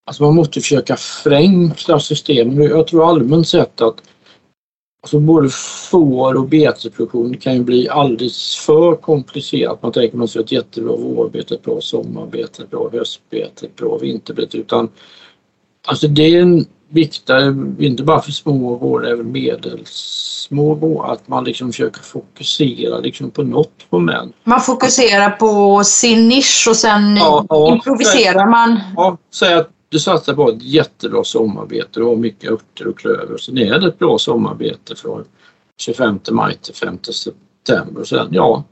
alltså man måste försöka förenkla systemen. Jag tror allmänt sett att alltså både får och betesproduktion kan ju bli alldeles för komplicerat. Man tänker man sig ett jättebra vårbete, ett bra sommarbete, ett bra höstbete, ett bra vinterbete. Utan alltså det är en viktar, inte bara för små gårdar, även medelsmå gårdar, att man liksom försöker fokusera liksom på något moment. Man fokuserar på sin nisch och sen ja, ja, improviserar säg, man? Ja, säg att du satsar på ett jättebra sommarbete, du har mycket örter och klöver, sen är det ett bra sommarbete från 25 maj till 5 september. Och sen ja,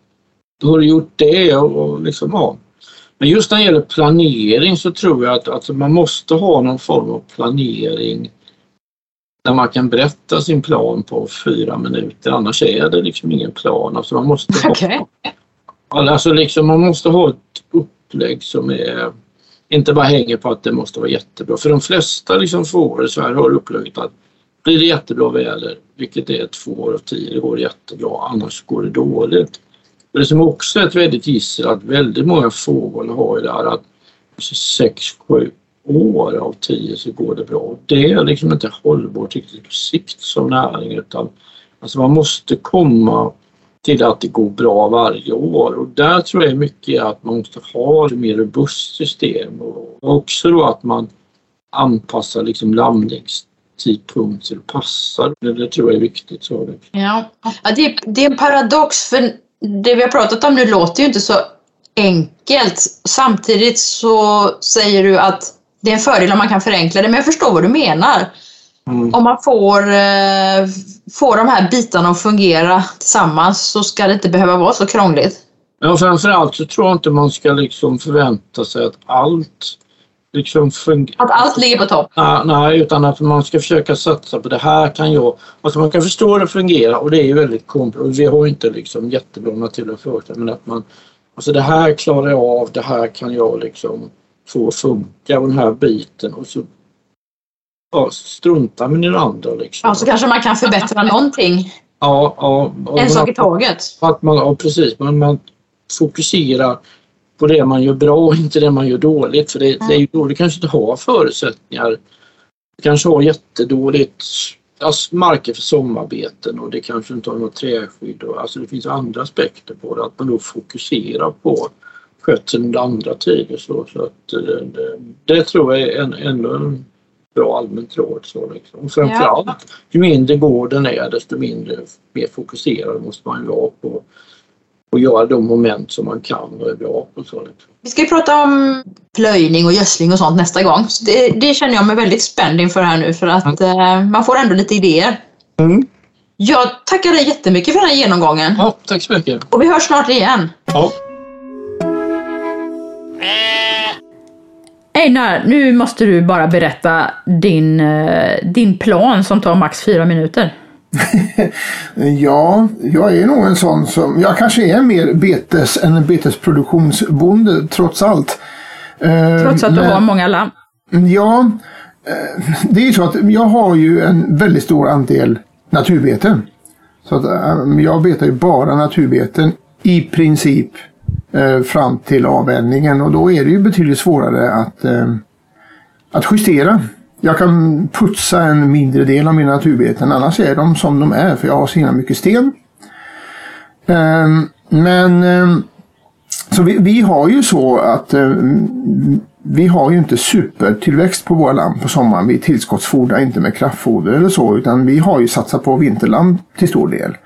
då har du gjort det och liksom ja, men just när det gäller planering så tror jag att alltså man måste ha någon form av planering där man kan berätta sin plan på fyra minuter annars är det liksom ingen plan. Alltså man måste okay. ha, alltså liksom man måste ha ett upplägg som är inte bara hänger på att det måste vara jättebra. För de flesta liksom får i Sverige har upplägget att blir det jättebra väder, vilket är två år av tio, det går jättebra, annars går det dåligt. Det som också är ett väldigt gissel att väldigt många fåglar har ju det här att 6-7 år av 10 så går det bra. Det är liksom inte hållbart riktigt på sikt som näring utan alltså man måste komma till att det går bra varje år och där tror jag mycket att man måste ha ett mer robust system och också då att man anpassar liksom landningstidpunkt tidpunkter det passar. Det, det tror jag är viktigt. Så. Ja, ja det, är, det är en paradox för det vi har pratat om nu låter ju inte så enkelt. Samtidigt så säger du att det är en fördel om man kan förenkla det, men jag förstår vad du menar. Mm. Om man får, eh, får de här bitarna att fungera tillsammans så ska det inte behöva vara så krångligt. Ja, framförallt så tror jag inte man ska liksom förvänta sig att allt liksom. Att allt ligger på topp? Ja, nej, utan att man ska försöka satsa på det här kan jag... Alltså man kan förstå det fungerar och det är ju väldigt komplext. Vi har inte liksom jättebra naturliga förutsättningar men att man... Alltså det här klarar jag av, det här kan jag liksom få funka och den här biten och så ja, strunta med den andra. Liksom. Ja, så kanske man kan förbättra någonting. Ja, ja. En sak i taget. Att man, ja, precis. Man, man fokuserar på det man gör bra och inte det man gör dåligt. För det, mm. det är ju då du kanske inte har förutsättningar. Du kanske har jättedåligt alltså marker för sommarbeten och det kanske inte har något träskydd. Och, alltså det finns andra aspekter på det. Att man då fokuserar på skötseln under andra tider. Så, så att, det, eh, det, det tror jag är en, ändå en bra allmänt råd. Så liksom. Framförallt, ja. ju mindre gården är desto mindre mer fokuserad måste man ju vara på och göra de moment som man kan och är bra på. Så liksom. Vi ska ju prata om plöjning och gödsling och sånt nästa gång. Så det, det känner jag mig väldigt spänd inför här nu för att mm. eh, man får ändå lite idéer. Mm. Jag tackar dig jättemycket för den här genomgången. Ja, tack så mycket. Och vi hörs snart igen. Ja. Einar, nu måste du bara berätta din, eh, din plan som tar max fyra minuter. ja, jag är nog en sån som, jag kanske är mer betes än en betesproduktionsbonde trots allt. Eh, trots att du Men, har många lamm? Ja, eh, det är ju så att jag har ju en väldigt stor andel naturbeten. Så att jag betar ju bara naturbeten i princip eh, fram till avvändningen och då är det ju betydligt svårare att, eh, att justera. Jag kan putsa en mindre del av mina naturbeten annars är de som de är för jag har så himla mycket sten. Ehm, men ehm, så vi, vi, har ju så att ehm, vi har ju inte supertillväxt på våra lamm på sommaren. Vi tillskottsfodrar inte med kraftfoder eller så utan vi har ju satsat på vinterlamm till stor del.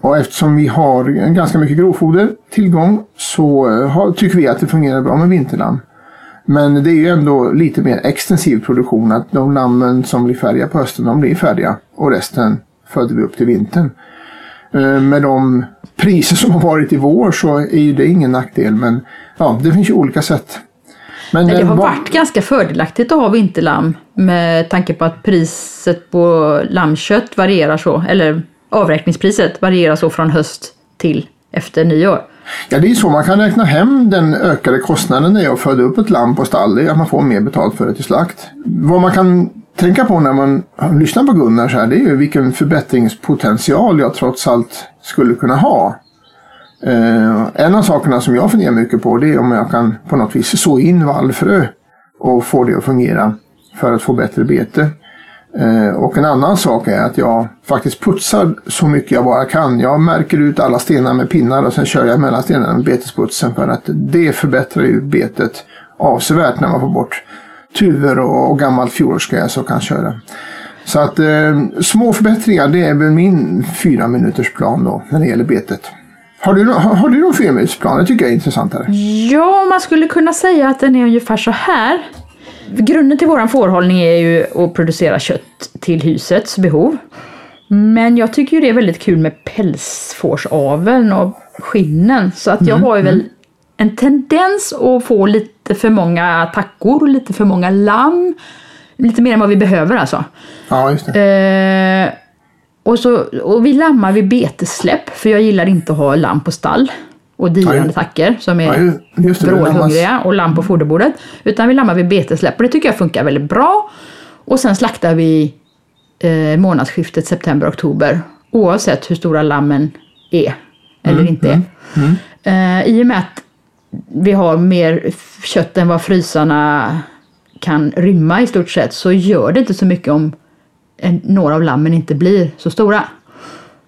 Och eftersom vi har ganska mycket grovfoder tillgång så eh, tycker vi att det fungerar bra med vinterlamm. Men det är ju ändå lite mer extensiv produktion att de lammen som blir färdiga på hösten de blir färdiga och resten föder vi upp till vintern. Eh, med de priser som har varit i vår så är ju det ingen nackdel men ja, det finns ju olika sätt. Men det har varit ganska fördelaktigt att ha vinterlamm med tanke på att priset på lammkött varierar så, eller avräkningspriset varierar så från höst till efter nyår. Ja, det är så man kan räkna hem den ökade kostnaden när jag föder upp ett lamm på stall. Det är att man får mer betalt för det till slakt. Vad man kan tänka på när man lyssnar på Gunnar så här, det är ju vilken förbättringspotential jag trots allt skulle kunna ha. Eh, en av sakerna som jag funderar mycket på det är om jag kan på något vis så in vallfrö och få det att fungera för att få bättre bete. Eh, och en annan sak är att jag faktiskt putsar så mycket jag bara kan. Jag märker ut alla stenar med pinnar och sen kör jag mellan stenarna med betesputsen för att det förbättrar ju betet avsevärt när man får bort tuvor och, och gammalt fjolårsgräs och kan köra. Så att eh, små förbättringar det är väl min fyra minuters plan då när det gäller betet. Har du, har, har du någon fyra minuters plan? Det tycker jag är intressantare. Ja, man skulle kunna säga att den är ungefär så här. Grunden till vår fårhållning är ju att producera kött till husets behov. Men jag tycker ju det är väldigt kul med pälsfårsaveln och skinnen. Så att jag mm, har ju väl mm. en tendens att få lite för många tackor och lite för många lamm. Lite mer än vad vi behöver alltså. Ja, just det. Eh, och, så, och vi lammar vid betesläpp, för jag gillar inte att ha lamm på stall och diande tackor som är ja, brådhungriga och lamm på foderbordet. Utan vi lammar vid betesläpp och det tycker jag funkar väldigt bra. Och sen slaktar vi eh, månadsskiftet september-oktober oavsett hur stora lammen är eller mm, inte är. Mm, mm. Eh, I och med att vi har mer kött än vad frysarna kan rymma i stort sett så gör det inte så mycket om en, några av lammen inte blir så stora.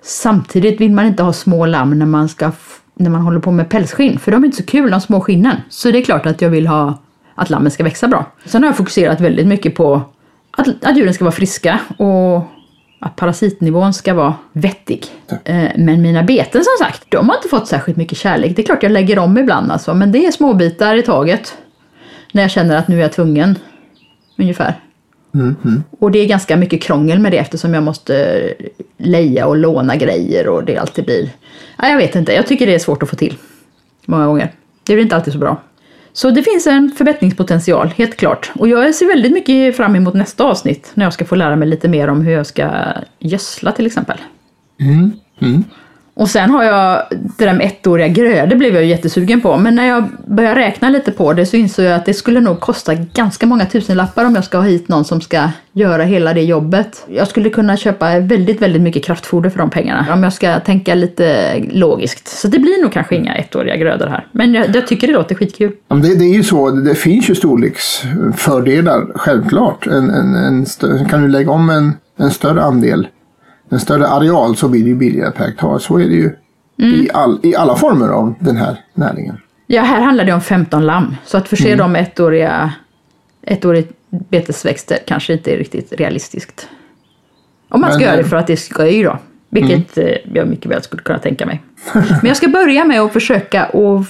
Samtidigt vill man inte ha små lamm när man ska när man håller på med pälsskinn, för de är inte så kul de små skinnen. Så det är klart att jag vill ha att lammen ska växa bra. Sen har jag fokuserat väldigt mycket på att, att djuren ska vara friska och att parasitnivån ska vara vettig. Eh, men mina beten som sagt, de har inte fått särskilt mycket kärlek. Det är klart jag lägger om ibland alltså, men det är småbitar i taget. när jag känner att nu är jag tvungen. Ungefär. Mm, mm. Och det är ganska mycket krångel med det eftersom jag måste eh, leja och låna grejer och det alltid blir... Ja, jag vet inte, jag tycker det är svårt att få till. Många gånger. Det blir inte alltid så bra. Så det finns en förbättringspotential, helt klart. Och jag ser väldigt mycket fram emot nästa avsnitt när jag ska få lära mig lite mer om hur jag ska gödsla till exempel. Mm. mm. Och sen har jag det där med ettåriga grödor blev jag jättesugen på. Men när jag började räkna lite på det så insåg jag att det skulle nog kosta ganska många tusenlappar om jag ska ha hit någon som ska göra hela det jobbet. Jag skulle kunna köpa väldigt, väldigt mycket kraftfoder för de pengarna. Om jag ska tänka lite logiskt. Så det blir nog kanske inga ettåriga grödor här. Men jag, jag tycker det låter skitkul. Det, det är ju så, det finns ju storleksfördelar, självklart. En, en, en kan du lägga om en, en större andel en större areal så blir det ju billigare per hektar. Så är det ju mm. i, all, i alla former av den här näringen. Ja, här handlar det om 15 lamm. Så att förse mm. dem med ettåriga, ettåriga betesväxter kanske inte är riktigt realistiskt. Om man ska Men, göra det för att det ska ju då. Vilket mm. Eh, jag mycket väl skulle kunna tänka mig. Men jag ska börja med att försöka att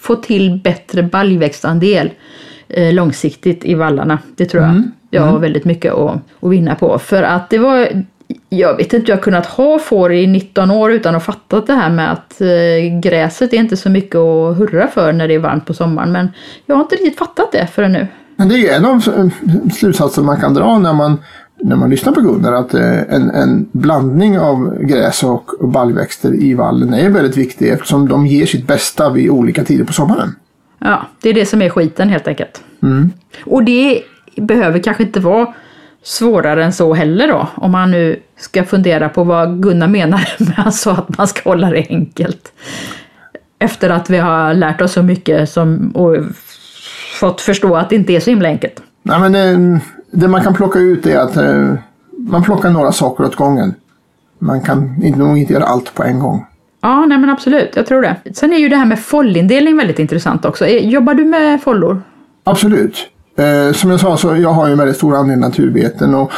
få till bättre baljväxtandel eh, långsiktigt i vallarna. Det tror jag mm. jag har mm. väldigt mycket att, att vinna på. För att det var jag vet inte, jag har kunnat ha får i 19 år utan att fatta det här med att eh, gräset är inte så mycket att hurra för när det är varmt på sommaren. Men jag har inte riktigt fattat det förrän nu. Men det är en av slutsatserna man kan dra när man, när man lyssnar på Gunnar. Att eh, en, en blandning av gräs och baljväxter i vallen är väldigt viktig eftersom de ger sitt bästa vid olika tider på sommaren. Ja, det är det som är skiten helt enkelt. Mm. Och det behöver kanske inte vara svårare än så heller då. Om man nu ska fundera på vad Gunnar menar med att sa att man ska hålla det enkelt. Efter att vi har lärt oss så mycket som, och fått förstå att det inte är så himla enkelt. Nej, men det, det man kan plocka ut är att eh, man plockar några saker åt gången. Man kan inte, nog inte göra allt på en gång. Ja, nej men absolut, jag tror det. Sen är ju det här med follindelning väldigt intressant också. Jobbar du med follor? Absolut. Eh, som jag sa så jag har ju en väldigt stor andel naturbeten och,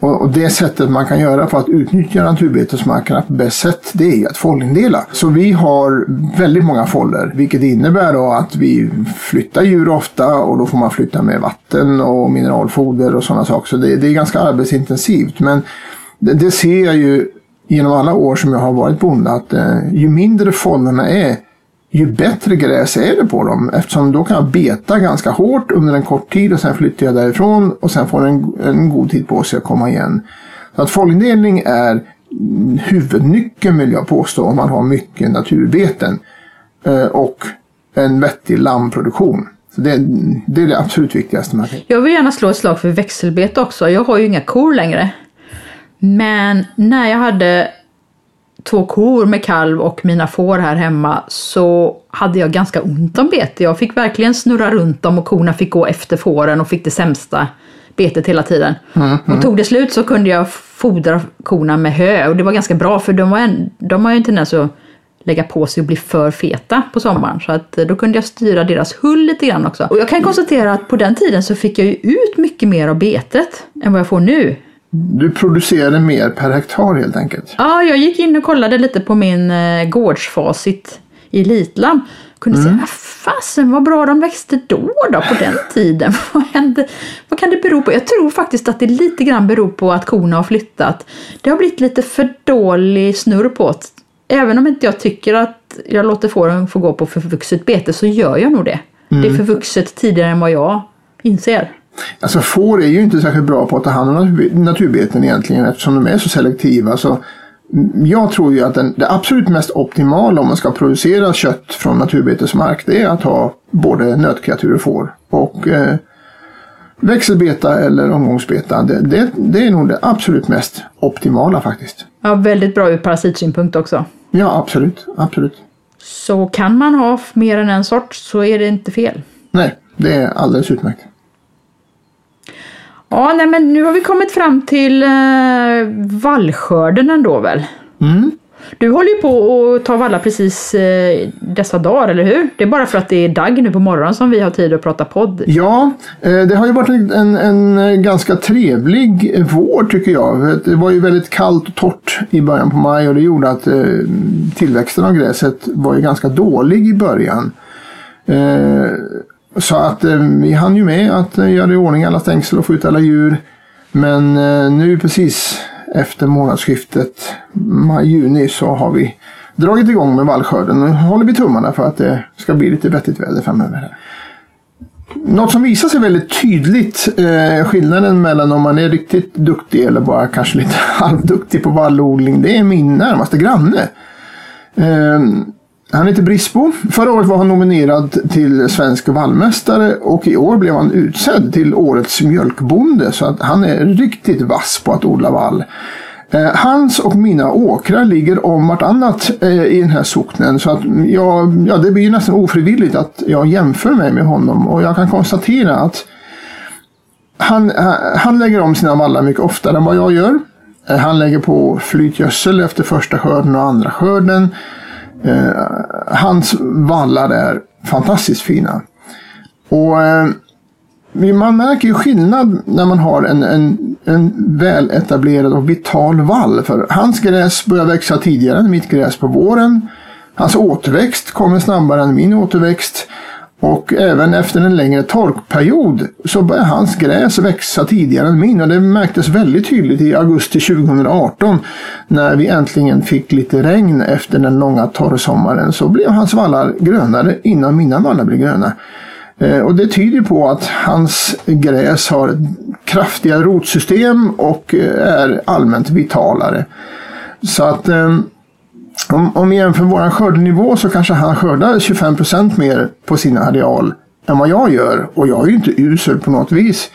och, och, det sättet man kan göra för att utnyttja naturbetesmarkerna på bäst sätt det är att follindela. Så vi har väldigt många foller vilket innebär då att vi flyttar djur ofta och då får man flytta med vatten och mineralfoder och sådana saker. Så det, det är ganska arbetsintensivt men det, det, ser jag ju genom alla år som jag har varit bonde att eh, ju mindre follerna är ju bättre gräs är det på dem eftersom då kan jag beta ganska hårt under en kort tid och sen flyttar jag därifrån och sen får en, en god tid på sig att komma igen. Så att follindelning är huvudnyckeln vill jag påstå om man har mycket naturbeten eh, och en vettig lammproduktion. Så det, det är det absolut viktigaste man kan. Jag vill gärna slå ett slag för växelbete också. Jag har ju inga kor längre. Men när jag hade två kor med kalv och mina får här hemma så hade jag ganska ont om bete. Jag fick verkligen snurra runt dem och korna fick gå efter fåren och fick det sämsta betet hela tiden. Mm, mm. Och tog det slut så kunde jag fodra korna med hö och det var ganska bra för de, var en, de har ju en tendens att lägga på sig och bli för feta på sommaren. Så att då kunde jag styra deras hull lite grann också. Och jag kan konstatera att på den tiden så fick jag ju ut mycket mer av betet än vad jag får nu. Du producerade mer per hektar helt enkelt? Ja, jag gick in och kollade lite på min eh, gårdsfacit i Litlam. Kunde mm. säga, fasen vad bra de växte då, då på den tiden. vad, hände? vad kan det bero på? Jag tror faktiskt att det lite grann beror på att korna har flyttat. Det har blivit lite för dålig snurr på det. Även om inte jag tycker att jag låter fåren få gå på förvuxet bete så gör jag nog det. Mm. Det är förvuxet tidigare än vad jag inser. Alltså får är ju inte särskilt bra på att ta hand om naturbeten egentligen eftersom de är så selektiva. Så jag tror ju att den, det absolut mest optimala om man ska producera kött från naturbetesmark det är att ha både nötkreatur och får. Och eh, växelbeta eller omgångsbeta, det, det, det, är nog det absolut mest optimala faktiskt. Ja, väldigt bra ur parasitsynpunkt också. Ja, absolut. absolut. Så kan man ha mer än en sort så är det inte fel. Nej, det är alldeles utmärkt. Ja, nej men nu har vi kommit fram till eh, vallskörden ändå väl? Mm. Du håller ju på att ta valla precis eh, dessa dagar, eller hur? Det är bara för att det är dag nu på morgonen som vi har tid att prata podd. Ja, eh, det har ju varit en, en ganska trevlig vår tycker jag. Det var ju väldigt kallt och torrt i början på maj och det gjorde att eh, tillväxten av gräset var ju ganska dålig i början. Så att eh, vi hann ju med att eh, göra i ordning alla stängsel och få ut alla djur. Men eh, nu precis efter månadsskiftet maj-juni så har vi dragit igång med vallskörden. Nu håller vi tummarna för att det ska bli lite vettigt väder framöver. Något som visar sig väldigt tydligt, eh, skillnaden mellan om man är riktigt duktig eller bara kanske lite halvduktig på vallodling, det är min närmaste granne. Eh, han heter Brisbo. Förra året var han nominerad till svensk vallmästare och i år blev han utsedd till årets mjölkbonde. Så att han är riktigt vass på att odla vall. Eh, hans och mina åkrar ligger om vartannat eh, i den här socknen. Så att jag, ja, det blir nästan ofrivilligt att jag jämför mig med honom. Och jag kan konstatera att han, eh, han lägger om sina vallar mycket oftare än vad jag gör. Han lägger på flytgödsel efter första skörden och andra skörden. Eh, hans vallar är fantastiskt fina. Och eh, man märker ju skillnad när man har en, en, en väletablerad och vital vall. För hans gräs börjar växa tidigare än mitt gräs på våren. Hans återväxt kommer snabbare än min återväxt. Och även efter en längre torkperiod så börjar hans gräs växa tidigare än min. Och det märktes väldigt tydligt i augusti 2018 när vi äntligen fick lite regn efter den långa torrsommaren. Så blev hans vallar grönare innan mina vallar blev gröna. Eh, och det tyder på att hans gräs har kraftiga rotsystem och eh, är allmänt vitalare. Så att eh, om, om vi jämför vår skördenivå så kanske han skördar 25 procent mer på sin areal än vad jag gör. Och jag är ju inte usel på något vis.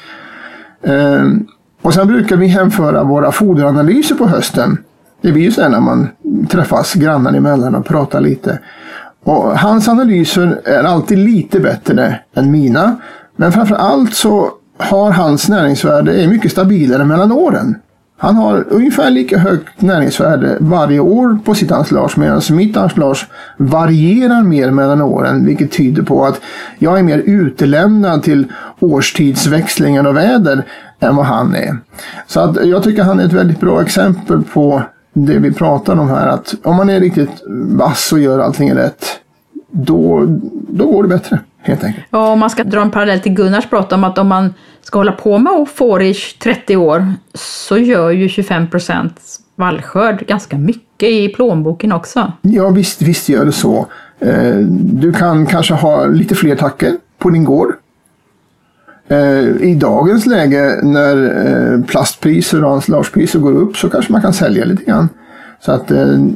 Ehm, och sen brukar vi hänföra våra foderanalyser på hösten. Det blir ju så när man träffas grannar emellan och pratar lite. Och hans analyser är alltid lite bättre än mina. Men framför allt så har hans näringsvärde är mycket stabilare mellan åren. Han har ungefär lika högt näringsvärde varje år på sitt ensilage medan mitt ensilage varierar mer mellan åren vilket tyder på att jag är mer utelämnad till årstidsväxlingar och väder än vad han är. Så att jag tycker han är ett väldigt bra exempel på det vi pratar om här. Att om man är riktigt vass och gör allting rätt, då, då går det bättre. Helt enkelt. Ja, om man ska dra en parallell till Gunnars prat om att om man ska hålla på med får i 30 år så gör ju 25 procent vallskörd ganska mycket i plånboken också. Ja, visst, visst gör det så. Eh, du kan kanske ha lite fler tacker på din gård. Eh, I dagens läge när eh, plastpriser och ensilagepriser går upp så kanske man kan sälja lite grann. Så att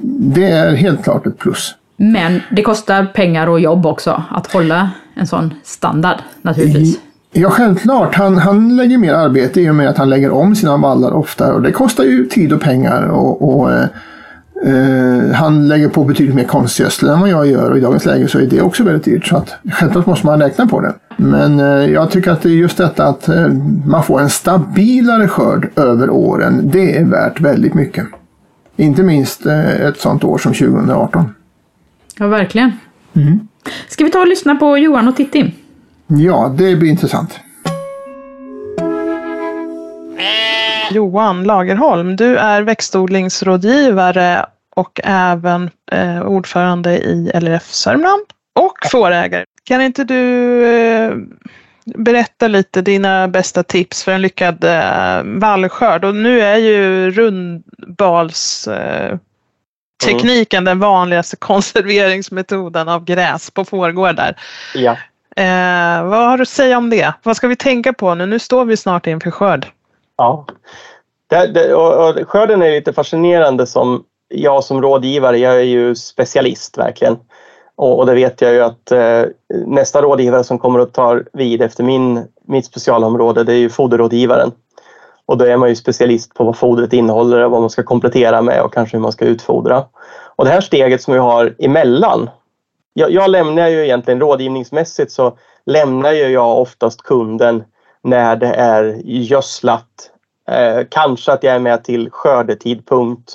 det är helt klart ett plus. Men det kostar pengar och jobb också att hålla en sån standard naturligtvis. Ja, självklart. Han, han lägger mer arbete i och med att han lägger om sina vallar ofta. Och det kostar ju tid och pengar. Och, och eh, han lägger på betydligt mer konstgödsel än vad jag gör. Och i dagens läge så är det också väldigt dyrt. Så att, självklart måste man räkna på det. Men eh, jag tycker att det är just detta att eh, man får en stabilare skörd över åren. Det är värt väldigt mycket. Inte minst ett sånt år som 2018. Ja, verkligen. Mm. Ska vi ta och lyssna på Johan och Titti? Ja, det blir intressant. Johan Lagerholm, du är växtodlingsrådgivare och även eh, ordförande i LRF Sörmland och fårägare. Kan inte du eh, berätta lite dina bästa tips för en lyckad eh, vallskörd? Och nu är ju rundbals eh, tekniken den vanligaste konserveringsmetoden av gräs på fårgårdar. Ja. Eh, vad har du att säga om det? Vad ska vi tänka på nu? Nu står vi snart inför skörd. Ja. Det, det, och, och, skörden är lite fascinerande som jag som rådgivare. Jag är ju specialist verkligen. Och, och det vet jag ju att eh, nästa rådgivare som kommer att ta vid efter min, mitt specialområde det är ju foderrådgivaren. Och då är man ju specialist på vad fodret innehåller och vad man ska komplettera med och kanske hur man ska utfodra. Och det här steget som vi har emellan. Jag, jag lämnar ju egentligen rådgivningsmässigt så lämnar ju jag oftast kunden när det är gödslat. Eh, kanske att jag är med till skördetidpunkt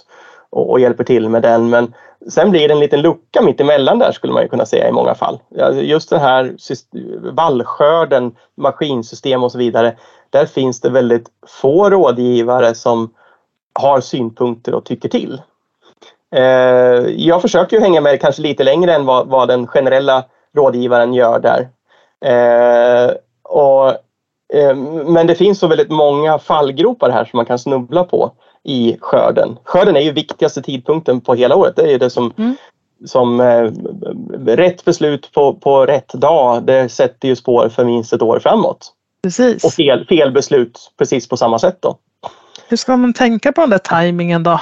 och, och hjälper till med den men Sen blir det en liten lucka mitt emellan där skulle man ju kunna säga i många fall. Just den här vallskörden, maskinsystem och så vidare. Där finns det väldigt få rådgivare som har synpunkter och tycker till. Eh, jag försöker ju hänga med kanske lite längre än vad, vad den generella rådgivaren gör där. Eh, och, eh, men det finns så väldigt många fallgropar här som man kan snubbla på i skörden. Skörden är ju viktigaste tidpunkten på hela året. Det är det som, mm. som eh, rätt beslut på, på rätt dag, det sätter ju spår för minst ett år framåt. Precis. Och fel, fel beslut precis på samma sätt då. Hur ska man tänka på den där tajmingen då?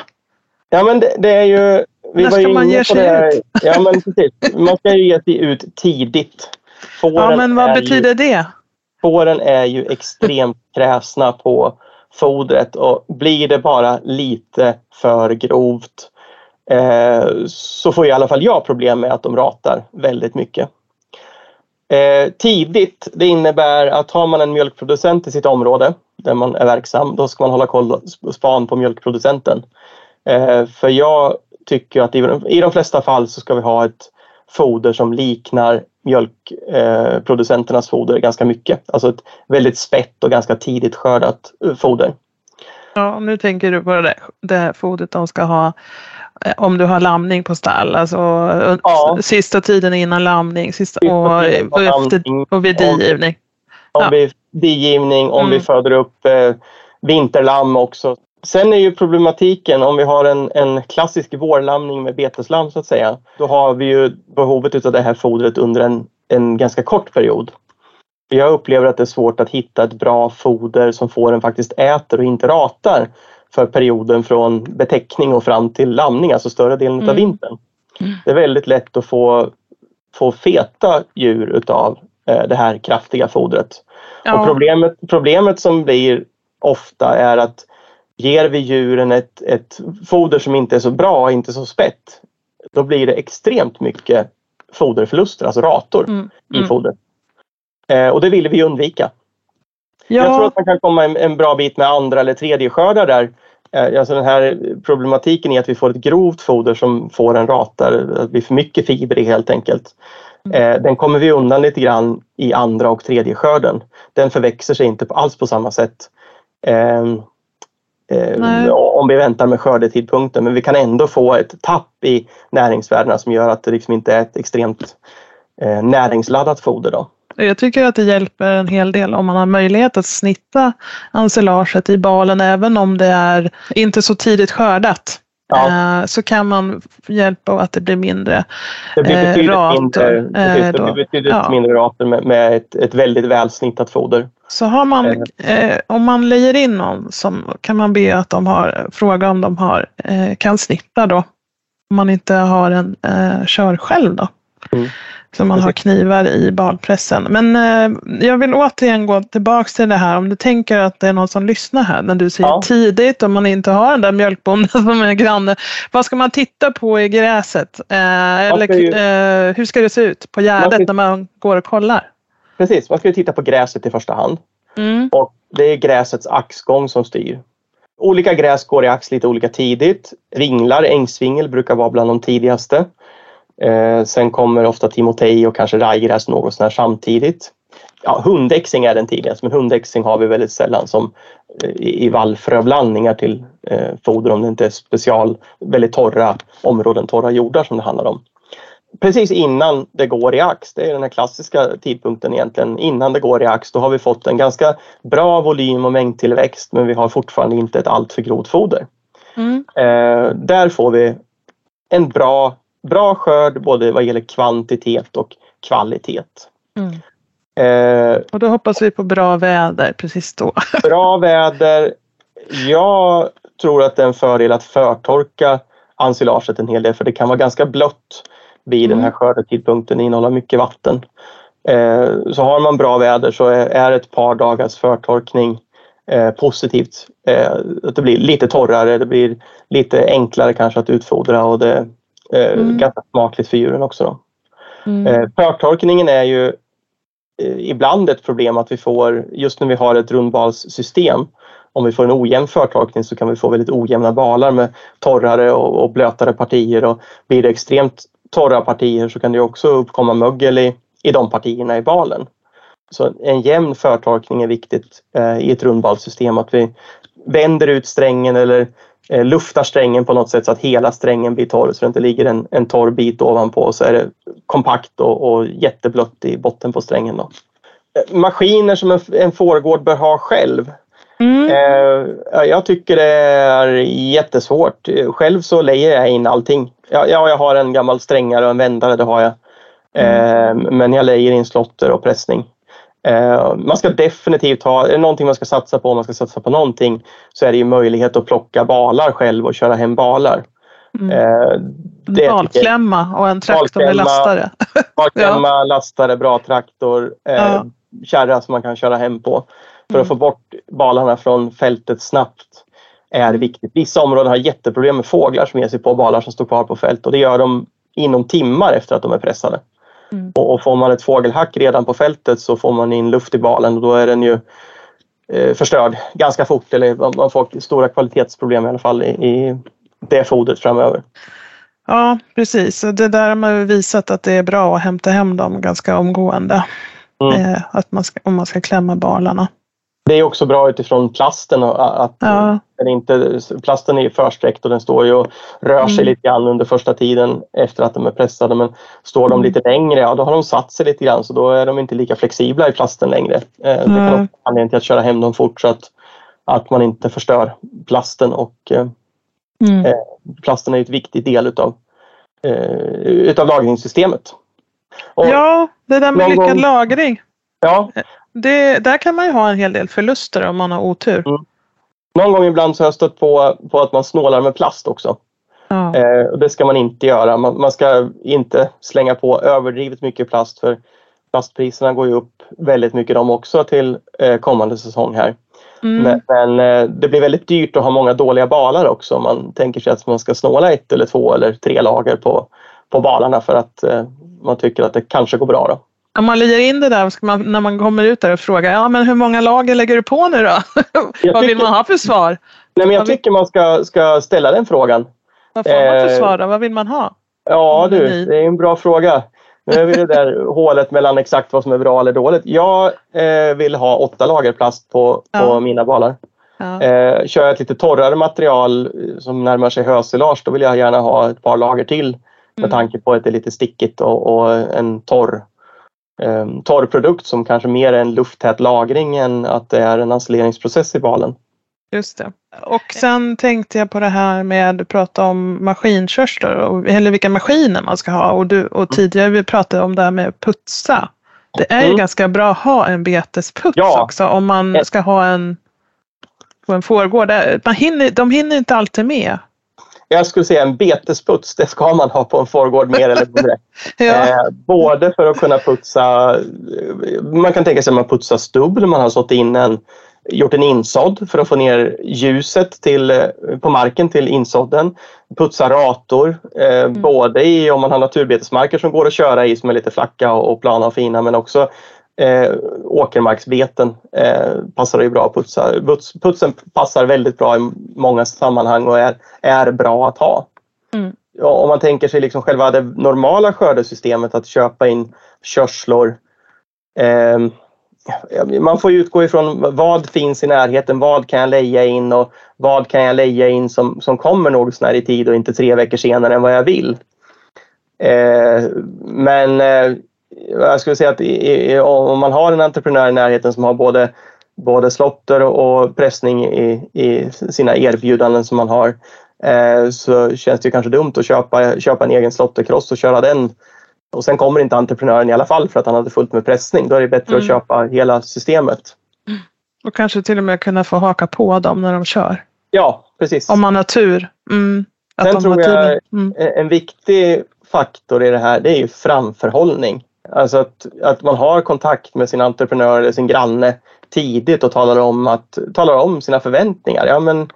Ja men det, det är ju... Vi När ska man ge sig ut? Ja men precis. Man ska ju ge sig ut tidigt. Fåren ja men vad betyder ju, det? Fåren är ju extremt kräsna på fodret och blir det bara lite för grovt eh, så får i alla fall jag problem med att de ratar väldigt mycket. Eh, tidigt, det innebär att har man en mjölkproducent i sitt område där man är verksam, då ska man hålla koll span på mjölkproducenten. Eh, för jag tycker att i, i de flesta fall så ska vi ha ett foder som liknar mjölkproducenternas foder ganska mycket. Alltså ett väldigt spett och ganska tidigt skördat eh, foder. Ja, nu tänker du på det, där, det här fodret de ska ha eh, om du har lamning på stall, alltså ja. sista tiden innan lamning sista, och, och, efter, och vid digivning. Om, om ja. vid digivning, om mm. vi föder upp eh, vinterlamm också. Sen är ju problematiken om vi har en, en klassisk vårlamning med beteslam så att säga. Då har vi ju behovet av det här fodret under en, en ganska kort period. Jag upplever att det är svårt att hitta ett bra foder som fåren faktiskt äter och inte ratar för perioden från betäckning och fram till lamning, alltså större delen mm. av vintern. Mm. Det är väldigt lätt att få, få feta djur utav eh, det här kraftiga fodret. Ja. Och problemet, problemet som blir ofta är att ger vi djuren ett, ett foder som inte är så bra, inte så spett, då blir det extremt mycket foderförluster, alltså rator mm. Mm. i fodret. Eh, och det vill vi undvika. Ja. Jag tror att man kan komma en, en bra bit med andra eller tredje skördar där. Eh, alltså den här problematiken är att vi får ett grovt foder som får en ratar, att det blir för mycket fiber i helt enkelt. Mm. Eh, den kommer vi undan lite grann i andra och tredje skörden. Den förväxer sig inte alls på samma sätt. Eh, om vi väntar med skördetidpunkten men vi kan ändå få ett tapp i näringsvärdena som gör att det liksom inte är ett extremt eh, näringsladdat foder. Då. Jag tycker att det hjälper en hel del om man har möjlighet att snitta ensilaget i balen även om det är inte så tidigt skördat. Ja. Eh, så kan man hjälpa att det blir mindre Det blir betydligt rater. mindre, det blir betydligt ja. mindre rater med, med ett, ett väldigt välsnittat foder. Så har man, eh, om man lejer in någon som kan man be att de har, fråga om de har, eh, kan snitta då. Om man inte har en eh, kör själv då. Mm. Så man har knivar i balpressen. Men eh, jag vill återigen gå tillbaks till det här. Om du tänker att det är någon som lyssnar här när du säger ja. tidigt om man inte har den där mjölkbonden som är granne. Vad ska man titta på i gräset? Eh, eller ju, eh, hur ska det se ut på gärdet ska, när man går och kollar? Precis, man ska titta på gräset i första hand. Mm. Och det är gräsets axgång som styr. Olika gräs går i ax lite olika tidigt. Ringlar, ängsvingel brukar vara bland de tidigaste. Eh, sen kommer ofta timotej och kanske rajgräs något sånär samtidigt. Ja, hundäxing är den tidigaste men hundäxing har vi väldigt sällan som eh, i, i vallfröblandningar till eh, foder om det inte är special, väldigt torra områden, torra jordar som det handlar om precis innan det går i ax, det är den här klassiska tidpunkten egentligen, innan det går i ax, då har vi fått en ganska bra volym och mängdtillväxt men vi har fortfarande inte ett alltför grovt foder. Mm. Eh, där får vi en bra, bra skörd både vad gäller kvantitet och kvalitet. Mm. Eh, och då hoppas vi på bra väder precis då. bra väder. Jag tror att det är en fördel att förtorka ensilaget en hel del för det kan vara ganska blött vid mm. den här skördetidpunkten innehålla mycket vatten. Eh, så har man bra väder så är ett par dagars förtorkning eh, positivt. Eh, att det blir lite torrare, det blir lite enklare kanske att utfodra och det mm. ganska smakligt för djuren också. Då. Mm. Förtorkningen är ju ibland ett problem att vi får, just när vi har ett rundbalssystem, om vi får en ojämn förtorkning så kan vi få väldigt ojämna balar med torrare och, och blötare partier och blir det extremt torra partier så kan det också uppkomma mögel i, i de partierna i balen. Så en jämn förtorkning är viktigt eh, i ett rundbalssystem, att vi vänder ut strängen eller eh, luftar strängen på något sätt så att hela strängen blir torr så det inte ligger en, en torr bit ovanpå så är det kompakt och, och jätteblött i botten på strängen. Då. Eh, maskiner som en, en fårgård bör ha själv. Mm. Eh, jag tycker det är jättesvårt. Själv så lejer jag in allting. Ja, jag har en gammal strängare och en vändare, det har jag. Mm. Eh, men jag lejer in slotter och pressning. Eh, man ska definitivt ha, är det någonting man ska satsa på om man ska satsa på någonting så är det ju möjlighet att plocka balar själv och köra hem balar. Mm. Eh, Valklämma och en traktor med lastare. Valklämma, ja. lastare, bra traktor, eh, ja. kärra som man kan köra hem på. För att mm. få bort balarna från fältet snabbt är mm. viktigt. Vissa områden har jätteproblem med fåglar som ger sig på balar som står kvar på fält och det gör de inom timmar efter att de är pressade. Mm. Och får man ett fågelhack redan på fältet så får man in luft i balen och då är den ju eh, förstörd ganska fort eller man får stora kvalitetsproblem i alla fall i, i det fodret framöver. Ja, precis. Det där har man visat att det är bra att hämta hem dem ganska omgående. Mm. Eh, att man ska, om man ska klämma balarna. Det är också bra utifrån plasten. Att ja. den inte, plasten är försträckt och den står ju och rör sig mm. lite grann under första tiden efter att de är pressade. Men står de mm. lite längre, ja då har de satt sig lite grann så då är de inte lika flexibla i plasten längre. Eh, det kan vara anledning till att köra hem dem fort så att, att man inte förstör plasten. Och, eh, mm. eh, plasten är ett viktig del utav, eh, utav lagringssystemet. Och ja, det där med lyckad gång, lagring. Ja, det, där kan man ju ha en hel del förluster om man har otur. Mm. Någon gång ibland så har jag stött på, på att man snålar med plast också. Ja. Eh, och det ska man inte göra. Man, man, ska inte slänga på överdrivet mycket plast för plastpriserna går ju upp väldigt mycket de också till eh, kommande säsong här. Mm. Men, men eh, det blir väldigt dyrt att ha många dåliga balar också. Man tänker sig att man ska snåla ett eller två eller tre lager på, på balarna för att eh, man tycker att det kanske går bra. Då. Om man lägger in det där man, när man kommer ut där och frågar ja, men hur många lager lägger du på nu då? Vad vill man ha för svar? Nej, men jag tycker man ska, ska ställa den frågan. Vad får man för eh, svar då? Vad vill man ha? Ja du, det är en bra fråga. Nu är vi det där hålet mellan exakt vad som är bra eller dåligt. Jag eh, vill ha åtta lager plast på, ja. på mina balar. Ja. Eh, kör jag ett lite torrare material som närmar sig hösilage då vill jag gärna ha ett par lager till med mm. tanke på att det är lite stickigt och, och en torr eh, torr produkt som kanske mer är en lufttät lagring än att det är en ensileringsprocess i balen. Just det. Och sen tänkte jag på det här med att prata om maskinkörslar eller vilka maskiner man ska ha och, du, och mm. tidigare vi pratade om det här med putsa. Det är ju mm. ganska bra att ha en betesputs ja. också om man ska ha en på en fårgård. Man hinner, de hinner inte alltid med jag skulle säga en betesputs, det ska man ha på en fårgård mer eller mindre. ja. eh, både för att kunna putsa, man kan tänka sig att man putsar stubb när man har sått in en, gjort en insådd för att få ner ljuset till, på marken till insådden. Putsa rator, eh, mm. både i om man har naturbetesmarker som går att köra i som är lite flacka och, och plana och fina men också eh, åkermarksbeten eh, passar ju bra att putsa. Puts, putsen passar väldigt bra i många sammanhang och är, är bra att ha. Mm. Ja, om man tänker sig liksom själva det normala skördesystemet att köpa in körslor. Eh, man får utgå ifrån vad finns i närheten, vad kan jag leja in och vad kan jag leja in som, som kommer något sånär i tid och inte tre veckor senare än vad jag vill. Eh, men eh, jag skulle säga att i, i, om man har en entreprenör i närheten som har både, både slotter och pressning i, i sina erbjudanden som man har eh, så känns det kanske dumt att köpa, köpa en egen slotterkross och köra den. Och sen kommer inte entreprenören i alla fall för att han hade fullt med pressning. Då är det bättre mm. att köpa hela systemet. Och kanske till och med kunna få haka på dem när de kör. Ja, precis. Om man har tur. Mm. Sen tror jag mm. en viktig faktor i det här det är ju framförhållning. Alltså att, att man har kontakt med sin entreprenör eller sin granne tidigt och talar om, att, talar om sina förväntningar. Ja, men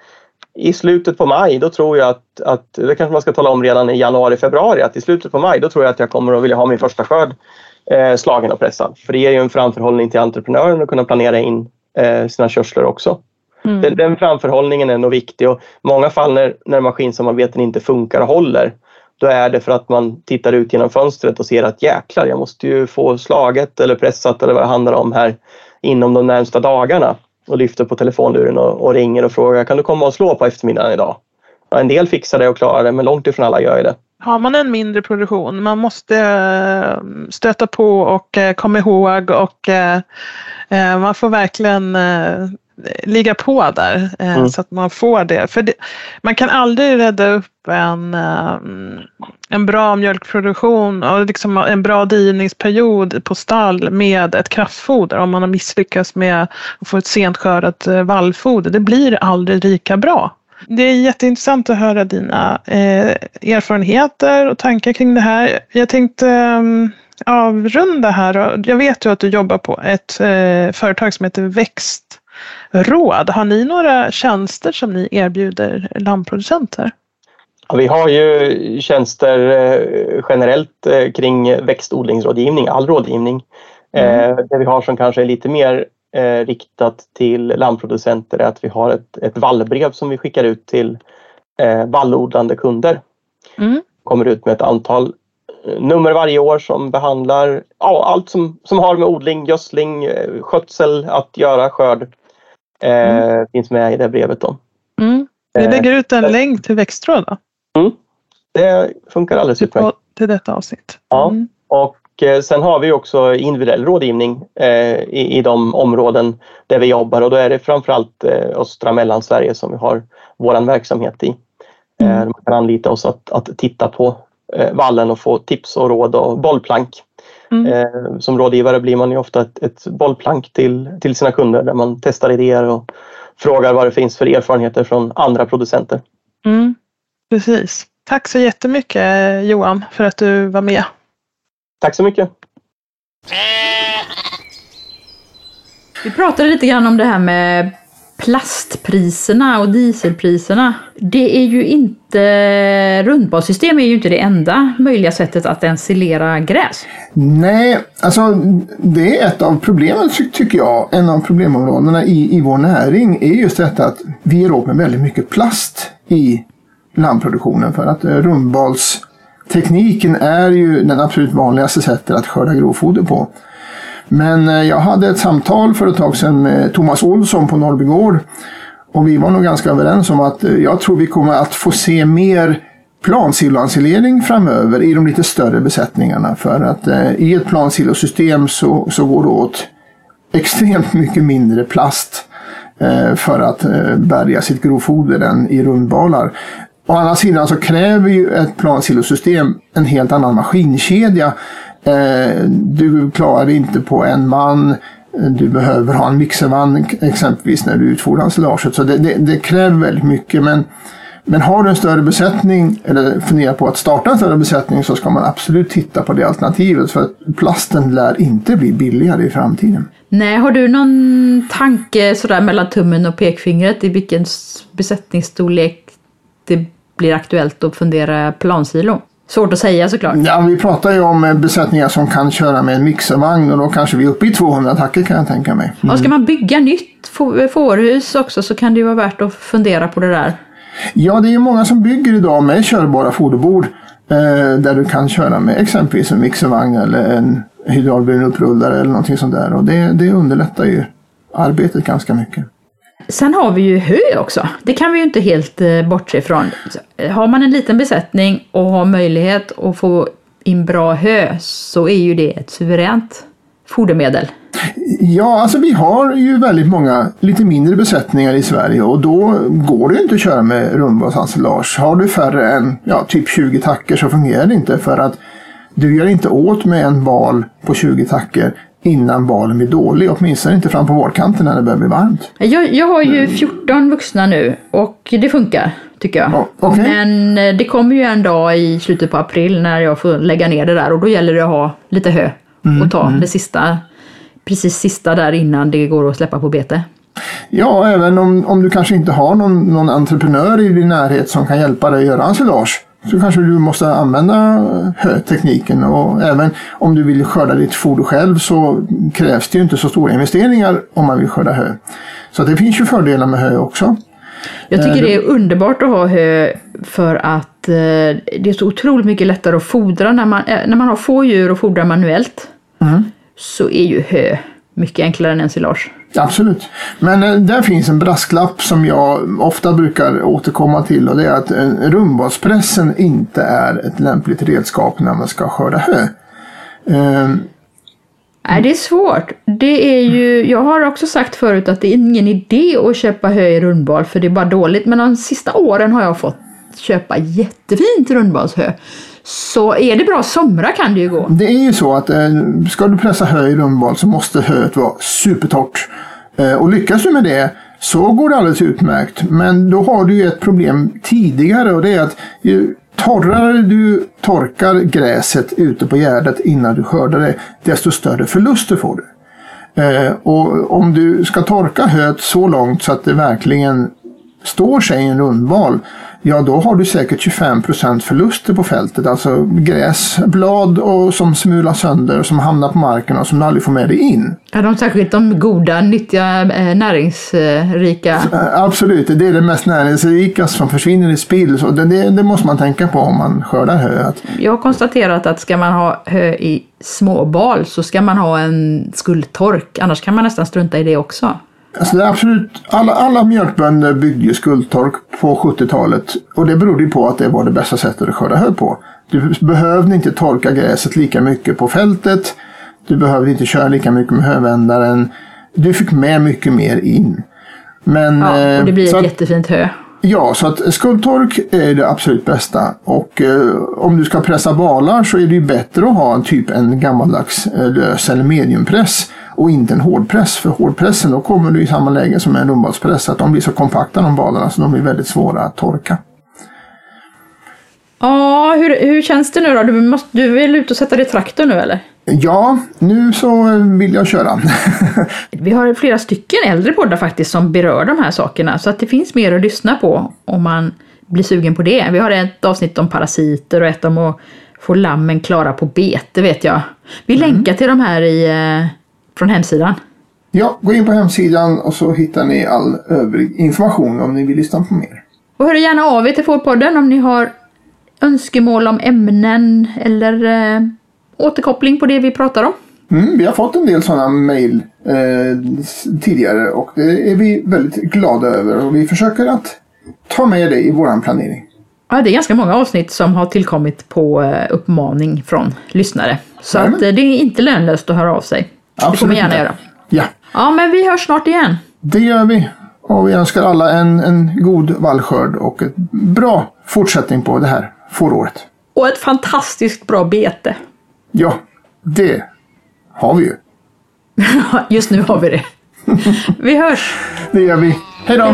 I slutet på maj då tror jag att, att, det kanske man ska tala om redan i januari, februari, att i slutet på maj då tror jag att jag kommer att vilja ha min första skörd eh, slagen och pressad. För det ger ju en framförhållning till entreprenören att kunna planera in eh, sina körslor också. Mm. Den, den, framförhållningen är nog viktig och i många fall när, när maskinsamarbeten inte funkar och håller då är det för att man tittar ut genom fönstret och ser att jäklar, jag måste ju få slaget eller pressat eller vad det handlar om här inom de närmsta dagarna och lyfter på telefonluren och, och ringer och frågar kan du komma och slå på eftermiddagen idag? Ja, en del fixar det och klarar det men långt ifrån alla gör det. har man en mindre produktion, man måste eh, stöta på och eh, komma ihåg och eh, man får verkligen ligga på där mm. så att man får det. För det, man kan aldrig rädda upp en, en bra mjölkproduktion och liksom en bra drivningsperiod på stall med ett kraftfoder om man har misslyckats med att få ett sent skördat vallfoder. Det blir aldrig lika bra. Det är jätteintressant att höra dina eh, erfarenheter och tankar kring det här. Jag tänkte eh, avrunda här. Jag vet ju att du jobbar på ett eh, företag som heter Växtråd. Har ni några tjänster som ni erbjuder lammproducenter? Ja, vi har ju tjänster eh, generellt eh, kring växtodlingsrådgivning, all rådgivning. Mm. Det vi har som kanske är lite mer eh, riktat till lammproducenter är att vi har ett, ett vallbrev som vi skickar ut till eh, vallodlande kunder. Mm. Kommer ut med ett antal eh, nummer varje år som behandlar ja, allt som, som har med odling, gödsling, eh, skötsel att göra, skörd. Eh, mm. Finns med i det brevet. Då. Mm. Vi eh, lägger ut en eh, länk till växtråd. Mm. Det funkar alldeles utmärkt. Till detta avsnitt. Ja, mm. och Eh, sen har vi också individuell rådgivning eh, i, de områden där vi jobbar och då är det framförallt eh, östra Mellansverige som vi har vår verksamhet i. Mm. Man kan anlita oss att, att titta på vallen och få tips och råd och bollplank. Mm. Som rådgivare blir man ju ofta ett, ett bollplank till, till sina kunder där man testar idéer och frågar vad det finns för erfarenheter från andra producenter. Mm. Precis. Tack så jättemycket Johan för att du var med. Tack så mycket. Vi pratade lite grann om det här med plastpriserna och dieselpriserna. Det är ju inte, rundbadsystem är ju inte det enda möjliga sättet att ensilera gräs. Nej, alltså det är ett av problemen tycker jag, en av problemområdena i, i vår näring är just detta att vi är upp med väldigt mycket plast i landproduktionen för att eh, rundbalstekniken är ju den absolut vanligaste sättet att skörda grovfoder på. Men eh, jag hade ett samtal för ett tag sedan med Thomas Olsson på Norrbygård. Och vi var nog ganska överens om att eh, jag tror vi kommer att få se mer plansiloensilering framöver i de lite större besättningarna. För att eh, i ett plansilosystem så, så går det åt extremt mycket mindre plast eh, för att eh, bärga sitt grovfoder än i rundbalar. Å andra sidan så kräver ju ett plansilosystem en helt annan maskinkedja. Eh, du klarar inte på en man. Du behöver ha en mixervagn exempelvis när du utfodrar ensilaget. Så det, det, det, kräver väldigt mycket. Men, men har du en större besättning eller funderar på att starta en större besättning så ska man absolut titta på det alternativet. För att plasten lär inte bli billigare i framtiden. Nej, har du någon tanke sådär mellan tummen och pekfingret i vilken besättningsstorlek det blir aktuellt att fundera plansilo? Svårt att säga såklart. Ja, vi pratar ju om besättningar som kan köra med en mixervagn och då kanske vi är uppe i 200 attacker kan jag tänka mig. Mm. Och ska man bygga nytt fårhus också så kan det ju vara värt att fundera på det där. Ja, det är ju många som bygger idag med körbara foderbord eh, där du kan köra med exempelvis en mixervagn eller en hydraulburen upprullare eller någonting sånt där och det, det underlättar ju arbetet ganska mycket. Sen har vi ju hö också. Det kan vi ju inte helt eh, bortse ifrån. Har man en liten besättning och har möjlighet att få in bra hö så är ju det ett suveränt fodermedel. Ja, alltså vi har ju väldigt många lite mindre besättningar i Sverige och då går det inte att köra med rundbadsensilage. Har du färre än ja, typ 20 tacker så fungerar det inte för att du gör inte åt med en bal på 20 tacker innan balen blir dålig, åtminstone inte fram på vårkanten när det börjar bli varmt. Jag, jag har ju 14 vuxna nu och det funkar tycker jag. Oh, okay. Men eh, det kommer ju en dag i slutet på april när jag får lägga ner det där och då gäller det att ha lite hö mm, och ta mm. det sista, precis sista där innan det går att släppa på bete. Ja, även om, om du kanske inte har någon, någon entreprenör i din närhet som kan hjälpa dig att göra ensilage så kanske du måste använda hötekniken och även om du vill skörda ditt foder själv så krävs det ju inte så stora investeringar om man vill skörda hö. Så det finns ju fördelar med hö också. Jag tycker det är underbart att ha hö för att eh, det är så otroligt mycket lättare att fodra när man, eh, när man har få djur och fodrar manuellt. Mm. Så är ju hö mycket enklare än ensilage. Absolut. Men eh, där finns en brasklapp som jag ofta brukar återkomma till och det är att eh, rundbalspressen inte är ett lämpligt redskap när man ska skörda hö. Ehm, Nej, det är svårt. Det är ju, jag har också sagt förut att det är ingen idé att köpa hö i rundbal för det är bara dåligt. Men de sista åren har jag fått köpa jättefint rundbalshö. Så är det bra somra kan det ju gå. Det är ju så att eh, ska du pressa hö i rundbal så måste höet vara supertorrt. Eh, och lyckas du med det så går det alldeles utmärkt. Men då har du ju ett problem tidigare och det är att ju torrare du torkar gräset ute på gärdet innan du skördar det, desto större förluster får du. Eh, och om du ska torka höet så långt så att det verkligen står sig i en rundval, ja då har du säkert 25% förluster på fältet. Alltså gräsblad och som smular sönder, som hamnar på marken och som du aldrig får med dig in. Ja, de, särskilt de goda, nyttiga, eh, näringsrika. Eh, Absolut, det är det mest näringsrika som försvinner i spill. Så det, det, det måste man tänka på om man skördar hö. Jag har konstaterat att ska man ha hö i småbal så ska man ha en skuldtork. Annars kan man nästan strunta i det också. Alltså absolut, alla, alla mjölkbönder byggde skuldtork på 70-talet. Och det berodde på att det var det bästa sättet att skörda hö på. Du behövde inte torka gräset lika mycket på fältet. Du behövde inte köra lika mycket med hövändaren. Du fick med mycket mer in. Men, Ja, och det blir eh, ett att- jättefint hö. Ja, så att skuldtork är det absolut bästa. Och eh, om du ska pressa balar så är det ju bättre att ha en typ en gammaldags eh, lös eller mediumpress och inte en hårdpress. För hårdpressen då kommer du i samma läge som en rundbalspress. Att de blir så kompakta de balarna så de blir väldigt svåra att torka. Ja, hur, hur känns det nu då? Du, måste, du vill ut och sätta dig i traktorn nu eller? Ja, nu så vill jag köra. Vi har flera stycken äldre poddar faktiskt som berör de här sakerna så att det finns mer att lyssna på om man blir sugen på det. Vi har ett avsnitt om parasiter och ett om att få lammen klara på bete vet jag. Vi länkar till de här i, eh, från hemsidan. ja, gå in på hemsidan och så hittar ni all övrig information om ni vill lyssna på mer. Och hör gärna av er till Fårpodden om ni har önskemål om ämnen eller eh, återkoppling på det vi pratar om. Mm, vi har fått en del sådana mejl eh, tidigare och det är vi väldigt glada över. Och vi försöker att ta med det i våran planering. Ja, det är ganska många avsnitt som har tillkommit på eh, uppmaning från lyssnare. Så att, eh, det är inte lönlöst att höra av sig. Det får man Absolut gärna göra. Ja, Ja, men vi hörs snart igen. det gör vi. Och vi önskar alla en, en god vallskörd och ett bra fortsättning på det här fåråret. Och ett fantastiskt bra bete. Ja, det har vi ju. Just nu har vi det. Vi hörs. Det gör vi. Hej då.